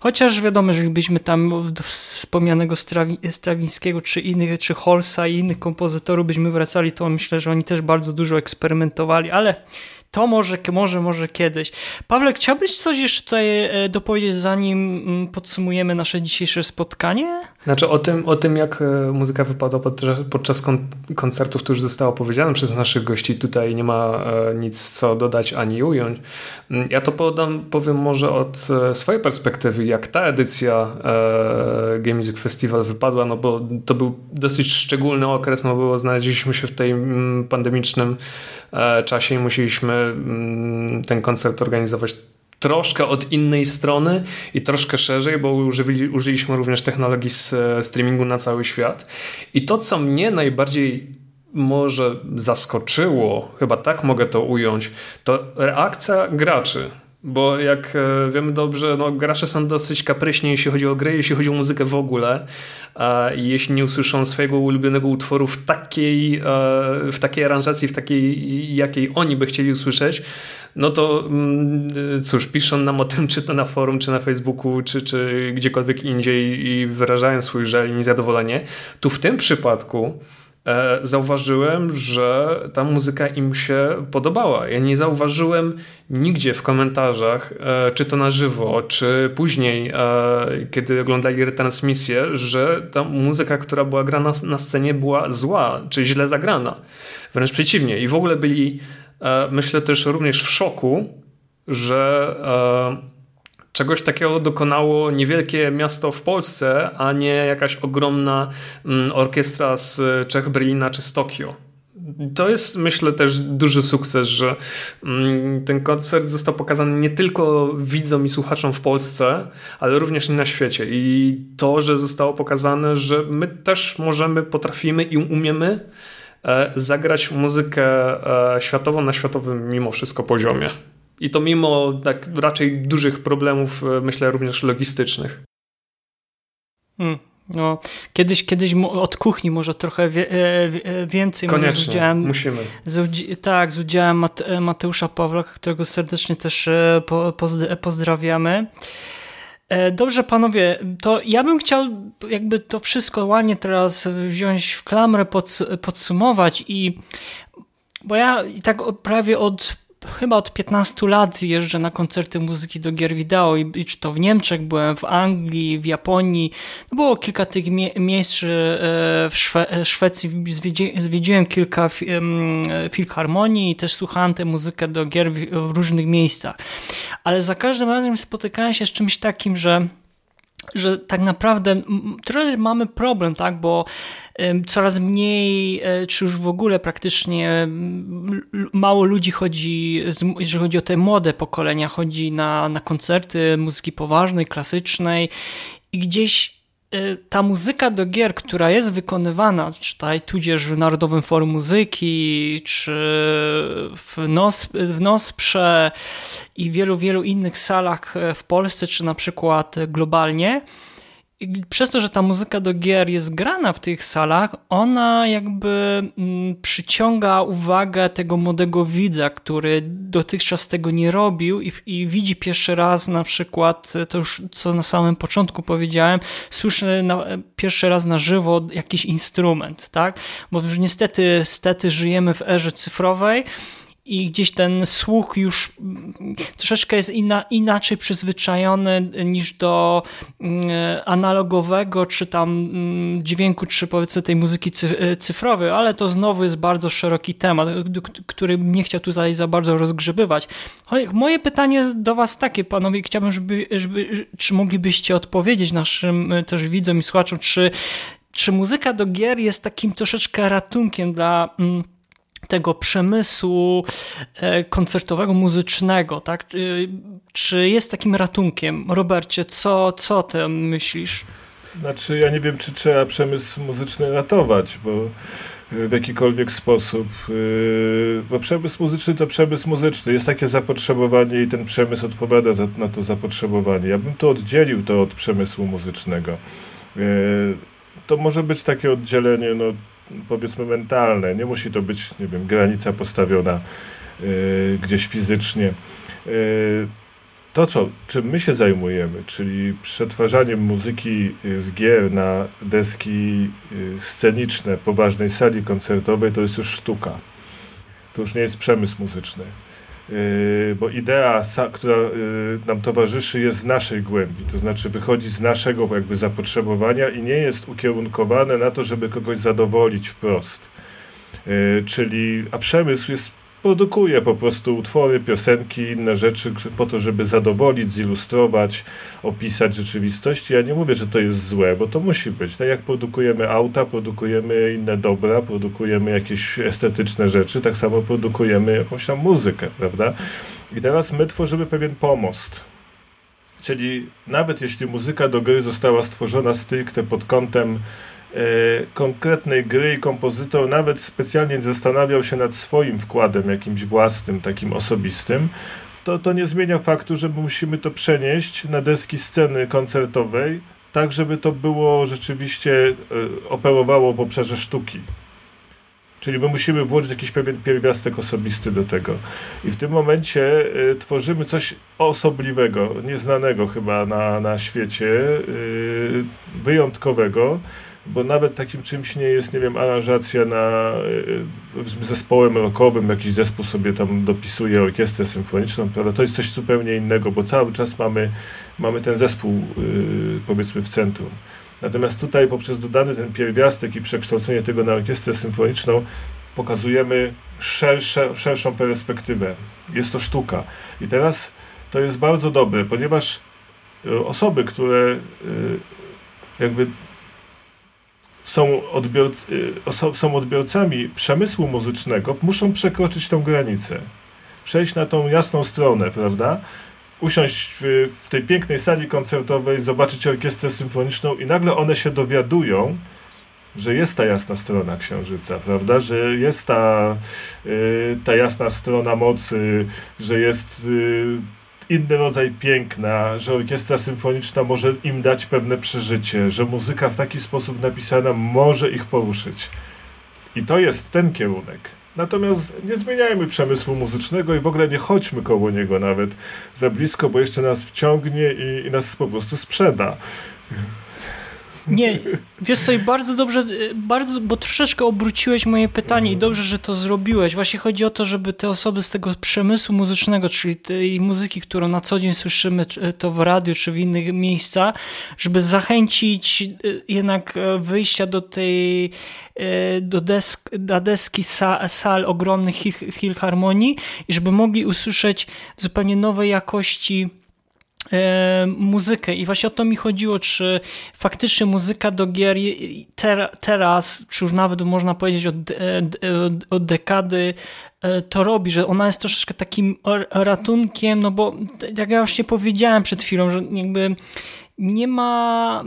Speaker 4: Chociaż wiadomo, że byśmy tam wspomnianego Strawi Strawińskiego, czy innych, czy Holsa i innych kompozytorów byśmy wracali, to myślę, że oni też bardzo dużo eksperymentowali, ale to może, może, może kiedyś. Pawle, chciałbyś coś jeszcze tutaj e, dopowiedzieć, zanim mm, podsumujemy nasze dzisiejsze spotkanie?
Speaker 1: Znaczy o tym, o tym jak e, muzyka wypadła podczas, podczas koncertów, to już zostało powiedziane przez naszych gości. Tutaj nie ma e, nic co dodać ani ująć. Mm, ja to podam, powiem może od swojej perspektywy, jak ta edycja Game Music Festival wypadła, no bo to był dosyć szczególny okres, no bo znaleźliśmy się w tej mm, pandemicznym czasie i musieliśmy Mm, ten koncert organizować troszkę od innej strony i troszkę szerzej, bo użyli, użyliśmy również technologii z streamingu na cały świat. I to, co mnie najbardziej może zaskoczyło, chyba tak mogę to ująć, to reakcja graczy. Bo jak e, wiemy dobrze, no, gracze są dosyć kapryśni, jeśli chodzi o grę, jeśli chodzi o muzykę w ogóle. I jeśli nie usłyszą swojego ulubionego utworu w takiej, e, w takiej aranżacji, w takiej, jakiej oni by chcieli usłyszeć, no to mm, cóż, piszą nam o tym, czy to na forum, czy na Facebooku, czy, czy gdziekolwiek indziej i wyrażają swój żal i niezadowolenie. Tu w tym przypadku E, zauważyłem, że ta muzyka im się podobała. Ja nie zauważyłem nigdzie w komentarzach, e, czy to na żywo, czy później, e, kiedy oglądali retransmisję, że ta muzyka, która była grana na scenie, była zła, czy źle zagrana. Wręcz przeciwnie. I w ogóle byli, myślę też również w szoku, że Czegoś takiego dokonało niewielkie miasto w Polsce, a nie jakaś ogromna mm, orkiestra z Czech, Berlina czy z Tokio. To jest, myślę, też duży sukces, że mm, ten koncert został pokazany nie tylko widzom i słuchaczom w Polsce, ale również na świecie. I to, że zostało pokazane, że my też możemy, potrafimy i umiemy e, zagrać muzykę e, światową na światowym mimo wszystko poziomie. I to mimo tak raczej dużych problemów, e, myślę, również logistycznych.
Speaker 4: Hmm. No, kiedyś, kiedyś od kuchni może trochę wie, e, e, więcej.
Speaker 1: Koniecznie, z udziałem, musimy.
Speaker 4: Z, tak, z udziałem Mate, Mateusza Pawlaka, którego serdecznie też po, pozdrawiamy. Dobrze, panowie, to ja bym chciał jakby to wszystko ładnie teraz wziąć w klamrę, podsumować i bo ja tak prawie od chyba od 15 lat jeżdżę na koncerty muzyki do gier wideo i, czy to w Niemczech, byłem w Anglii, w Japonii. No było kilka tych mie miejsc e, w Szwe e, Szwecji. Zwiedzi zwiedziłem kilka filharmonii i też słuchałem tę muzykę do gier w różnych miejscach. Ale za każdym razem spotykałem się z czymś takim, że że tak naprawdę trochę mamy problem, tak, bo coraz mniej, e, czy już w ogóle praktycznie mało ludzi chodzi, jeżeli chodzi o te młode pokolenia, chodzi na, na koncerty muzyki poważnej, klasycznej i gdzieś ta muzyka do gier, która jest wykonywana, czy tutaj tudzież w Narodowym Forum Muzyki, czy w, Nos, w Nosprze i wielu, wielu innych salach e, w Polsce, czy na przykład globalnie, przez to, że ta muzyka do gier jest grana w tych salach, ona jakby mm, przyciąga uwagę tego młodego widza, który dotychczas tego nie robił i, i, widzi pierwszy raz na przykład, to już co na samym początku powiedziałem, słyszy na, pierwszy raz na żywo jakiś instrument, tak? Bo niestety, niestety żyjemy w erze cyfrowej, i gdzieś ten słuch już troszeczkę jest inna, inaczej przyzwyczajony niż do mm, analogowego, czy tam mm, dźwięku, czy powiedzmy tej muzyki cyfrowej, ale to znowu jest bardzo szeroki temat, który nie chciał tutaj za bardzo rozgrzebywać. Moje pytanie do Was takie, panowie, chciałbym, żeby, żeby czy moglibyście odpowiedzieć naszym e, też widzom i słuchaczom, czy, czy muzyka do gier jest takim troszeczkę ratunkiem dla mm, tego przemysłu e, koncertowego, muzycznego, tak? Czy jest takim ratunkiem? Robercie, co, co ty myślisz?
Speaker 7: Znaczy, ja nie wiem, czy trzeba przemysł muzyczny ratować, bo e, w jakikolwiek sposób. E, bo przemysł muzyczny to przemysł muzyczny. Jest takie zapotrzebowanie i ten przemysł odpowiada na to zapotrzebowanie. Ja bym to oddzielił to od przemysłu muzycznego. To może być takie oddzielenie, no powiedzmy mentalne. Nie musi to być, nie wiem, granica postawiona y, gdzieś fizycznie. Y, to, co, czym my się zajmujemy, czyli przetwarzaniem muzyki z gier na deski y, sceniczne poważnej sali koncertowej, to jest już sztuka. To już nie jest przemysł muzyczny. Yy, bo idea, która yy, nam towarzyszy, jest z naszej głębi, to znaczy wychodzi z naszego jakby zapotrzebowania i nie jest ukierunkowane na to, żeby kogoś zadowolić wprost. Yy, czyli, a przemysł jest produkuje po prostu utwory, piosenki, inne rzeczy po to, żeby zadowolić, zilustrować, opisać rzeczywistość. Ja nie mówię, że to jest złe, bo to musi być. Tak jak produkujemy auta, produkujemy inne dobra, produkujemy jakieś estetyczne rzeczy, tak samo produkujemy jakąś tam muzykę, prawda? I teraz my tworzymy pewien pomost. Czyli nawet jeśli muzyka do gry została stworzona stricte pod kątem konkretnej gry i kompozytor nawet specjalnie zastanawiał się nad swoim wkładem, jakimś własnym, takim osobistym, to, to nie zmienia faktu, że musimy to przenieść na deski sceny koncertowej, tak żeby to było rzeczywiście e, operowało w obszarze sztuki. Czyli my musimy włożyć jakiś pewien pierwiastek osobisty do tego. I w tym momencie y, tworzymy coś osobliwego, nieznanego chyba na, na świecie, y, wyjątkowego bo nawet takim czymś nie jest, nie wiem, aranżacja na y, zespołem rockowym, jakiś zespół sobie tam dopisuje orkiestrę symfoniczną, prawda? To jest coś zupełnie innego, bo cały czas mamy, mamy ten zespół, yy, powiedzmy, w centrum. Natomiast tutaj poprzez dodany ten pierwiastek i przekształcenie tego na orkiestrę symfoniczną pokazujemy szersze, szerszą perspektywę. Jest to sztuka. I teraz to jest bardzo dobre, ponieważ osoby, które jakby są, y, są odbiorcami przemysłu muzycznego, muszą przekroczyć tą granicę. Przejść na tą jasną stronę, prawda? Usiąść w, w tej pięknej sali koncertowej, zobaczyć orkiestrę symfoniczną i nagle one się dowiadują, że jest ta jasna strona księżyca, prawda? Że jest ta, y, ta jasna strona mocy, że jest y, inny rodzaj piękna, że orkiestra symfoniczna może im dać pewne przeżycie, że muzyka w taki sposób napisana może ich poruszyć. I to jest ten kierunek. Natomiast nie zmieniajmy przemysłu muzycznego i w ogóle nie chodźmy koło niego nawet za blisko, bo jeszcze nas wciągnie i, i nas po prostu sprzeda.
Speaker 4: Nie, wiesz sobie, bardzo dobrze, y, bardzo, bo troszeczkę obróciłeś moje pytanie i dobrze, że to zrobiłeś. Właśnie chodzi o to, żeby te osoby z tego przemysłu muzycznego, czyli tej muzyki, którą na co dzień słyszymy, to w radiu, czy w innych miejscach, żeby zachęcić y, jednak e, wyjścia do tej e, do desk, na deski sal, sal ogromnych filharmonii i żeby mogli usłyszeć zupełnie nowej jakości e, muzykę. I właśnie o to mi chodziło, czy faktycznie muzyka do gier ter, teraz, czy już nawet można powiedzieć od, od, dekady to robi, że ona jest troszeczkę takim ratunkiem, no bo jak ja właśnie powiedziałem przed chwilą, że jakby nie ma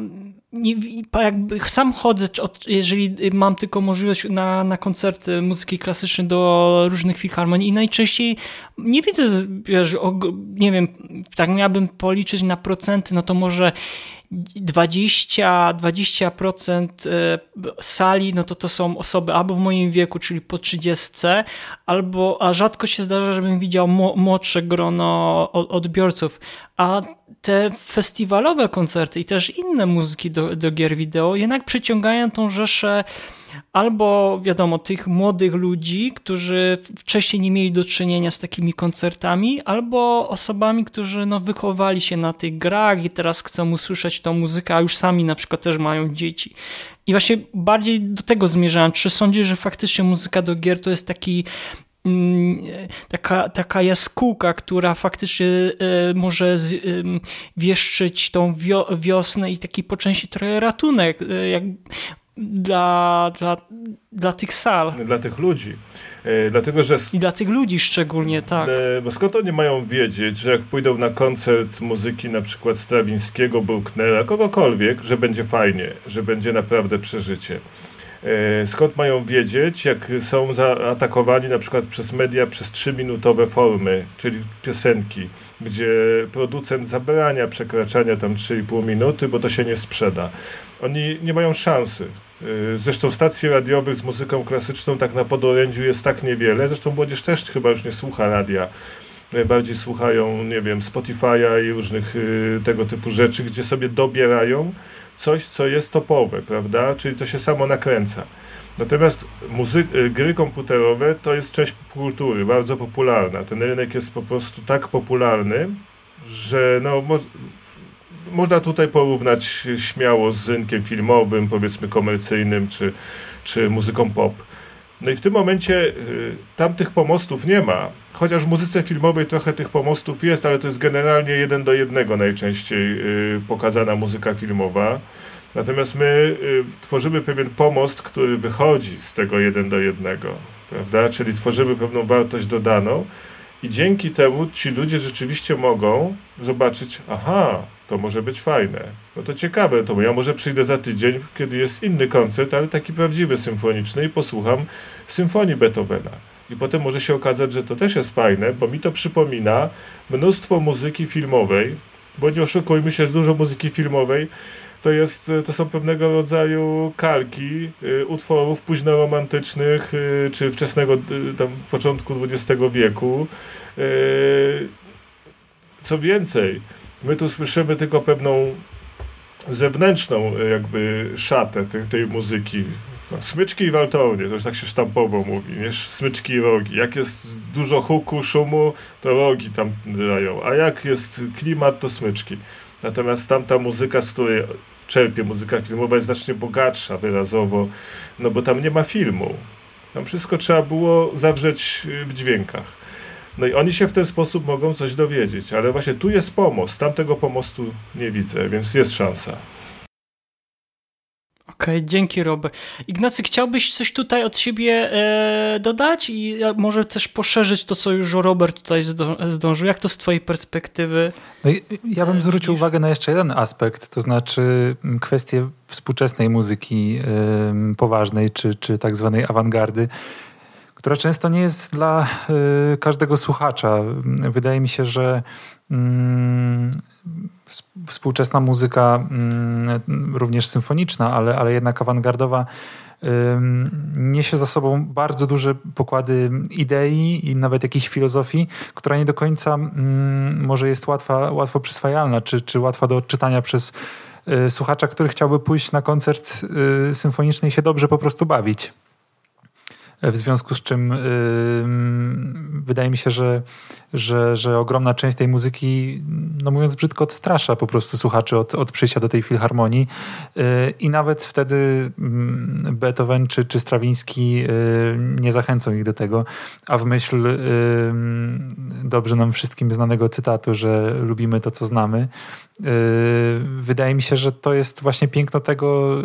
Speaker 4: nie, jakby sam chodzę, jeżeli mam tylko możliwość na, na koncerty muzyki klasycznej do różnych filharmonii i najczęściej nie widzę, wiesz, nie wiem, tak miałbym policzyć na procenty, no to może 20, 20% e, sali, no to to są osoby albo w moim wieku, czyli po 30, albo, a rzadko się zdarza, żebym widział młodsze grono odbiorców, a te festiwalowe koncerty i też inne muzyki do, do gier wideo jednak przyciągają tą rzeszę albo wiadomo, tych młodych ludzi, którzy wcześniej nie mieli do czynienia z takimi koncertami, albo osobami, którzy no, wychowali się na tych grach i teraz chcą usłyszeć tą muzykę, a już sami na przykład też mają dzieci. I właśnie bardziej do tego zmierzałem. Czy sądzisz, że faktycznie muzyka do gier to jest taki mm, taka, taka jaskółka, która faktycznie e, może wieszczyć tą wiosnę i taki po części trochę ratunek. E, jak dla, dla, dla tych sal.
Speaker 7: Dla tych ludzi. E, dlatego, że...
Speaker 4: I dla tych ludzi szczególnie, tak.
Speaker 7: E, bo skąd oni mają wiedzieć, że jak pójdą na koncert muzyki na przykład Strawińskiego, Brucknera, kogokolwiek, że będzie fajnie, że będzie naprawdę przeżycie. E, skąd mają wiedzieć, jak są zaatakowani na przykład przez media przez 3-minutowe formy, czyli piosenki, gdzie producent zabrania przekraczania tam 3,5 minuty, bo to się nie sprzeda. Oni nie mają szansy. Y, zresztą stacji radiowych z muzyką klasyczną tak na podorędziu jest tak niewiele. Zresztą młodzież też chyba już nie słucha radia. Bardziej słuchają, nie wiem, Spotify'a i różnych y, tego typu rzeczy, gdzie sobie dobierają coś, co jest topowe, prawda? Czyli co się samo nakręca. Natomiast muzy- y, gry komputerowe to jest część kultury, bardzo popularna. Ten rynek jest po prostu tak popularny, że no, można tutaj porównać śmiało z rynkiem filmowym, powiedzmy komercyjnym, czy, czy muzyką pop. No i w tym momencie y, tam tych pomostów nie ma, chociaż w muzyce filmowej trochę tych pomostów jest, ale to jest generalnie jeden do jednego najczęściej y, pokazana muzyka filmowa. Natomiast my y, tworzymy pewien pomost, który wychodzi z tego jeden do jednego, prawda? Czyli tworzymy pewną wartość dodaną i dzięki temu ci ludzie rzeczywiście mogą zobaczyć, aha, to może być fajne. No to ciekawe, to ja może przyjdę za tydzień, kiedy jest inny koncert, ale taki prawdziwy symfoniczny i posłucham symfonii Beethovena. I potem może się okazać, że to też jest fajne, bo mi to przypomina mnóstwo muzyki filmowej, bo nie oszukujmy się, z dużo muzyki filmowej to, jest, to są pewnego rodzaju kalki y, utworów późnoromantycznych y, czy wczesnego y, tam początku XX wieku. Y, co więcej, My tu słyszymy tylko pewną zewnętrzną e, jakby szatę tej, tej muzyki. Smyczki i waltownie, to już tak się sztampowo mówi, nie? Smyczki i rogi. Jak jest dużo huku, szumu, to rogi tam grają, a jak jest klimat, to smyczki. Natomiast tamta muzyka, z której czerpie muzyka filmowa, jest znacznie bogatsza wyrazowo, no bo tam nie ma filmu. Tam wszystko trzeba było zawrzeć w dźwiękach. No i oni się w ten sposób mogą coś dowiedzieć, ale właśnie tu jest pomost, tamtego pomostu nie widzę, więc jest szansa.
Speaker 4: Okej, okay, dzięki Robert. Ignacy, chciałbyś coś tutaj od siebie e, dodać i może też poszerzyć to, co już Robert tutaj zdążył. Jak to z twojej perspektywy?
Speaker 6: No ja bym zwrócił widzisz? uwagę na jeszcze jeden aspekt, to znaczy kwestię współczesnej muzyki e, poważnej, czy, czy tak zwanej awangardy która często nie jest dla y, każdego słuchacza. Wydaje mi się, że mm, współczesna muzyka, mm, również symfoniczna, ale, ale jednak awangardowa, niesie za sobą bardzo duże pokłady idei i nawet jakiejś filozofii, która nie do końca mm, może jest łatwa, łatwo przyswajalna, czy, czy łatwa do odczytania przez y, słuchacza, który chciałby pójść na koncert y, symfoniczny i się dobrze po prostu bawić. W związku z czym yy, wydaje mi się, że, że, że ogromna część tej muzyki, no mówiąc brzydko, odstrasza po prostu słuchaczy od, od przyjścia do tej filharmonii. Yy, i nawet wtedy yy, Beethoven czy, czy Strawiński y, nie zachęcą ich do tego, a w myśl dobrze nam wszystkim znanego cytatu, że lubimy to, co znamy, y, wydaje mi się, że to jest właśnie piękno tego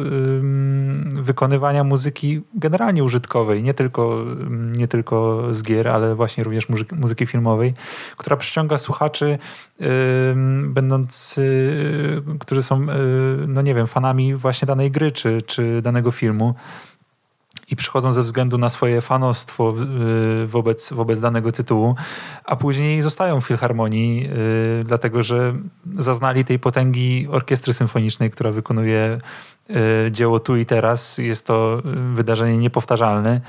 Speaker 6: wykonywania muzyki generalnie użytkowej, nie tylko, nie tylko z gier, ale właśnie również muzyki, muzyki filmowej, która przyciąga słuchaczy, będąc, y, którzy są, y, no nie wiem, fanami właśnie danej gry czy, czy danego filmu i przychodzą ze względu na swoje fanostwo y, wobec, wobec danego tytułu, a później zostają w filharmonii, dlatego że zaznali tej potęgi orkiestry symfonicznej, która wykonuje dzieło tu i teraz. Jest to wydarzenie niepowtarzalne.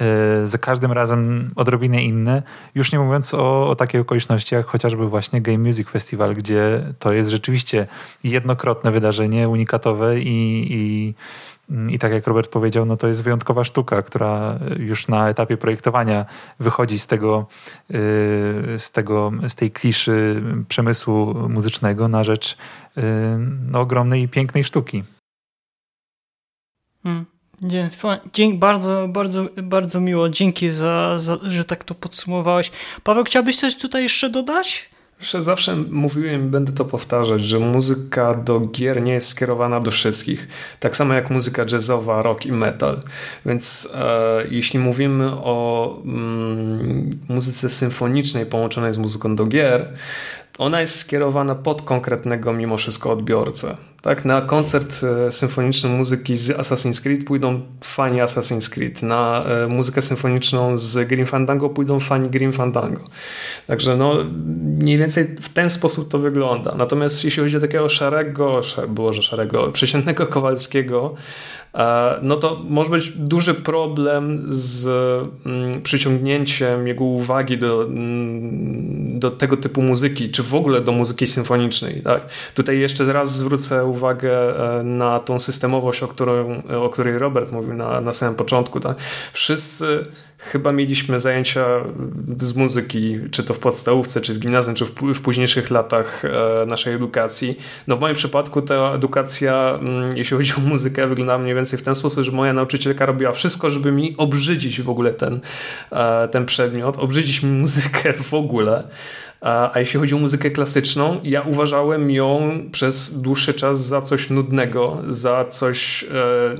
Speaker 6: E, za każdym razem odrobinę inne. Już nie mówiąc o, o takiej okoliczności jak chociażby właśnie Game Music Festival, gdzie to jest rzeczywiście jednokrotne wydarzenie, unikatowe i, i, i tak jak Robert powiedział, no to jest wyjątkowa sztuka, która już na etapie projektowania wychodzi z tego, e, z, tego, z tej kliszy przemysłu muzycznego na rzecz e, no, ogromnej i pięknej sztuki.
Speaker 4: Hmm. Dzięki, bardzo, bardzo, bardzo miło. Dzięki, za, za, że tak to podsumowałeś. Paweł, chciałbyś coś tutaj jeszcze dodać?
Speaker 1: Że zawsze mówiłem będę to powtarzać, że muzyka do gier nie jest skierowana do wszystkich. Tak samo jak muzyka jazzowa, rock i metal. Więc e, jeśli mówimy o mm, muzyce symfonicznej połączonej z muzyką do gier, ona jest skierowana pod konkretnego mimo wszystko odbiorcę. Tak, na koncert e, symfoniczny muzyki z Assassin's Creed pójdą fani Assassin's Creed. Na e, muzykę symfoniczną z Grim Fandango pójdą fani Grim Fandango. Także no, mniej więcej w ten sposób to wygląda. Natomiast jeśli chodzi o takiego szarego, było, że szarego, przeciętnego Kowalskiego, no to może być duży problem z mm, przyciągnięciem jego uwagi do, mm, do tego typu muzyki, czy w ogóle do muzyki symfonicznej. Tak? Tutaj jeszcze raz zwrócę uwagę e, na tą systemowość, o, którą, o której Robert mówił na, na samym początku. Tak? Wszyscy chyba mieliśmy zajęcia z muzyki, czy to w podstawówce, czy w gimnazjum, czy w, w późniejszych latach e, naszej edukacji. No w moim przypadku ta edukacja, mm, jeśli chodzi o muzykę, wyglądała mniej więcej w ten sposób, że moja nauczycielka robiła wszystko, żeby mi obrzydzić w ogóle ten, e, ten przedmiot, obrzydzić mi muzykę w ogóle. A jeśli chodzi o muzykę klasyczną, ja uważałem ją przez dłuższy czas za coś nudnego, za coś e,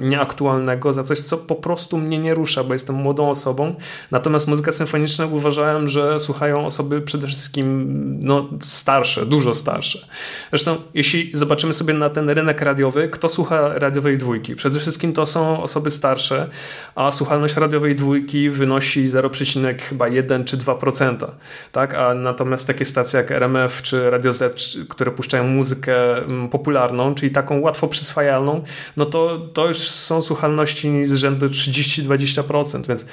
Speaker 1: nieaktualnego, za coś, co po prostu mnie nie rusza, bo jestem młodą osobą. Natomiast muzykę symfoniczną uważałem, że słuchają osoby przede wszystkim no, starsze, dużo starsze. Zresztą, jeśli zobaczymy sobie na ten rynek radiowy, kto słucha radiowej dwójki? Przede wszystkim to są osoby starsze, a słuchalność radiowej dwójki wynosi 0,1 czy 2%. Tak? A natomiast takie stacje jak RMF czy Radio Z, które puszczają muzykę mm, popularną, czyli taką łatwo przyswajalną, no to, to już są słuchalności z rzędu 30-20%, więc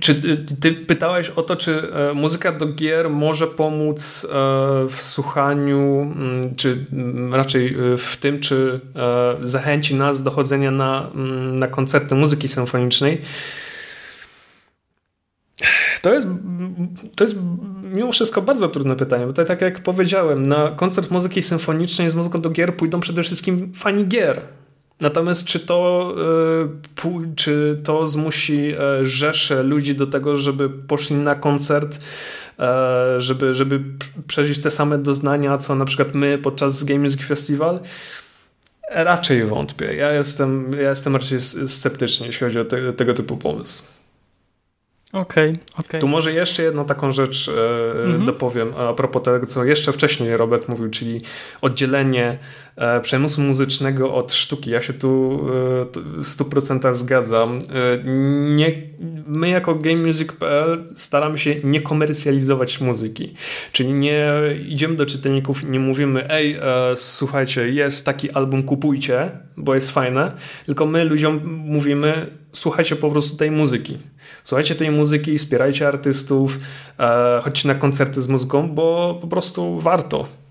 Speaker 1: czy ty pytałeś o to, czy e, muzyka do gier może pomóc e, w słuchaniu, mm, czy mm, raczej e, w tym, czy zachęci nas do chodzenia na, na koncerty muzyki symfonicznej? To jest, to jest mimo wszystko bardzo trudne pytanie, bo to tak jak powiedziałem, na koncert muzyki symfonicznej z muzyką do gier pójdą przede wszystkim fani gier. Natomiast czy to, e, czy to zmusi e, rzesze ludzi do tego, żeby poszli na koncert, e, żeby, żeby przeżyć te same doznania, co na przykład my podczas Game Music Festival? Raczej wątpię. Ja jestem, ja jestem raczej sceptyczny, jeśli chodzi o te, tego typu pomysł.
Speaker 4: Okej, okay, okay,
Speaker 1: Tu może jeszcze jedną taką rzecz e, mhm. dopowiem a propos tego, co jeszcze wcześniej Robert mówił, czyli oddzielenie e, przemysłu muzycznego od sztuki. Ja się tu e, w 100% zgadzam. Nie, my jako GameMusic.pl staramy się nie komercjalizować muzyki. Czyli nie idziemy do czytelników i nie mówimy ej, słuchajcie, jest taki album, kupujcie, bo jest fajne, tylko my ludziom mówimy słuchajcie po prostu tej muzyki. Słuchajcie tej muzyki, wspierajcie artystów, e, chodźcie na koncerty z muzyką, bo po prostu warto.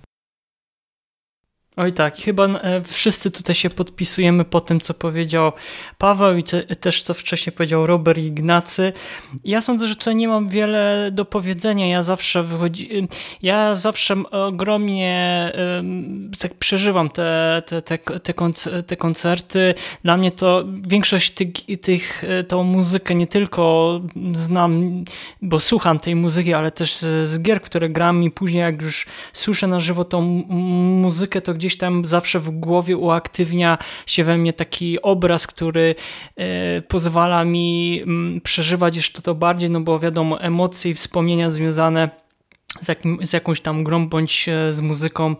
Speaker 4: Oj tak, chyba e, wszyscy tutaj się podpisujemy po tym, co powiedział Paweł i te, też co wcześniej powiedział Robert Ignacy. Ja sądzę, że tutaj nie mam wiele do powiedzenia. Ja zawsze wychodzi, ja zawsze ogromnie tak przeżywam te, te, te, te, koncerty. Dla mnie to większość tych, tych, e, tą muzykę nie tylko znam, bo słucham tej muzyki, ale też z, z gier, które gram i później jak już słyszę na żywo tą muzykę, to gdzieś tam zawsze w głowie uaktywnia się we mnie taki obraz, który e, pozwala mi mm, przeżywać jeszcze to bardziej, no bo wiadomo, emocje i wspomnienia związane z, jakim, z jakąś tam grą bądź e, z muzyką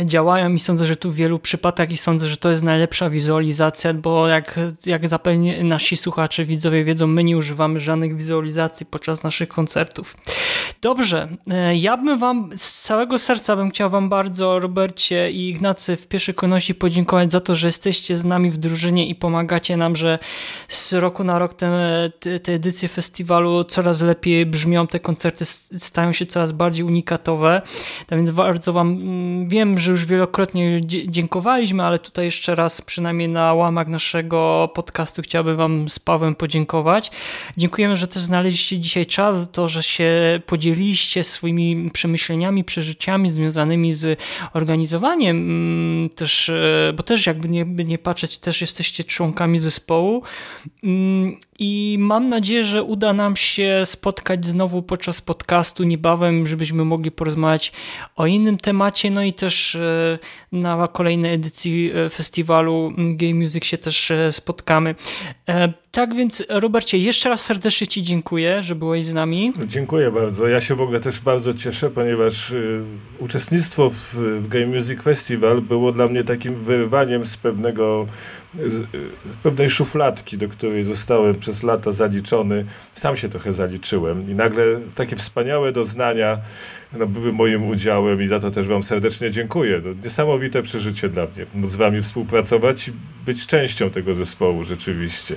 Speaker 4: działają i sądzę, że tu w wielu przypadkach i sądzę, że to jest najlepsza wizualizacja, bo jak, jak zapewne nasi słuchacze, widzowie wiedzą, my nie używamy żadnych wizualizacji podczas naszych koncertów. Dobrze, e, ja bym wam z całego serca bym chciał wam bardzo, Robercie i Ignacy, w pierwszej kolejności podziękować za to, że jesteście z nami w drużynie i pomagacie nam, że z roku na rok te, te, te edycje festiwalu coraz lepiej brzmią, te koncerty stają się coraz bardziej unikatowe, tak więc bardzo wam mm, wiem, że już wielokrotnie dziękowaliśmy, ale tutaj jeszcze raz przynajmniej na łamach naszego podcastu chciałbym wam z Pawłem podziękować. Dziękujemy, że też znaleźliście dzisiaj czas, to, że się podzieliście swoimi przemyśleniami, przeżyciami związanymi z organizowaniem mm, też, e, bo też jakby nie, nie patrzeć, też jesteście członkami zespołu mm, i mam nadzieję, że uda nam się spotkać znowu podczas podcastu niebawem, żebyśmy mogli porozmawiać o innym temacie, no i też e, na kolejnej edycji e, festiwalu Game Music się też e, spotkamy. Tak więc, Robercie, jeszcze raz serdecznie Ci dziękuję, że byłeś z nami.
Speaker 7: Dziękuję bardzo. Ja się w ogóle też bardzo cieszę, ponieważ uczestnictwo w, w Game Music Festival było dla mnie takim wyrwaniem z pewnego z pewnej szufladki, do której zostałem przez lata zaliczony. Sam się trochę zaliczyłem i nagle takie wspaniałe doznania no, były moim udziałem i za to też Wam serdecznie dziękuję. No, niesamowite przeżycie dla mnie. Móc z Wami współpracować i być częścią tego zespołu rzeczywiście.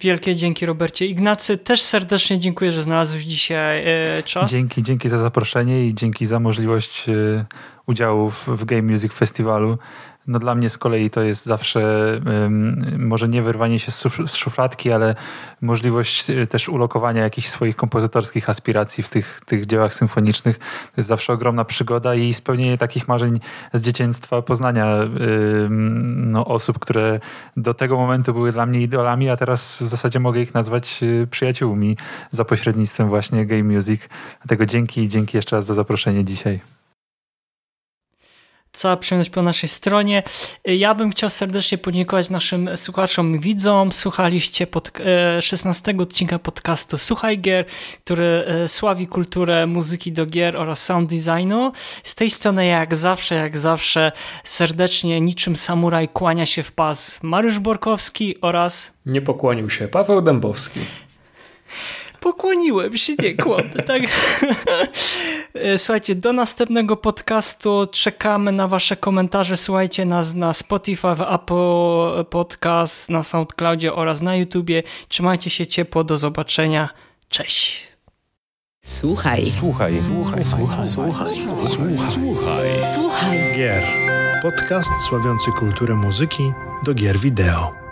Speaker 4: Wielkie dzięki Robercie. Ignacy, też serdecznie dziękuję, że znalazłeś dzisiaj e, czas.
Speaker 6: Dzięki, dzięki za zaproszenie i dzięki za możliwość e, udziału w, w Game Music Festiwalu. No dla mnie z kolei to jest zawsze może nie wyrwanie się z szufladki, ale możliwość y, też ulokowania jakichś swoich kompozytorskich aspiracji w tych, tych dziełach symfonicznych. To jest zawsze ogromna przygoda i spełnienie takich marzeń z dzieciństwa, poznania no, osób, które do tego momentu były dla mnie idolami, a teraz w zasadzie mogę ich nazwać y, przyjaciółmi za pośrednictwem właśnie Game Music. Dlatego dzięki i dzięki jeszcze raz za zaproszenie dzisiaj
Speaker 4: cała przyjemność po naszej stronie. Ja bym chciał serdecznie podziękować naszym słuchaczom widzom. Słuchaliście pod, 16 e, odcinka podcastu Słuchaj Gier, który e, sławi kulturę muzyki do gier oraz sound designu. Z tej strony jak zawsze, jak zawsze serdecznie niczym samuraj kłania się w pas Mariusz Borkowski oraz...
Speaker 1: Nie pokłonił się Paweł Dębowski
Speaker 4: pokłoniłem się, nie kłamę, <laughs> tak? Słuchajcie, do następnego podcastu czekamy na wasze komentarze, słuchajcie nas na Spotify, w Apple Podcast, na SoundCloudzie oraz na YouTubie. Trzymajcie się ciepło, do zobaczenia. Cześć.
Speaker 2: Słuchaj. Słuchaj. Słuchaj. Słuchaj. Słuchaj.
Speaker 3: Słuchaj. Słuchaj. Gier. Podcast sławiący kulturę muzyki do gier wideo.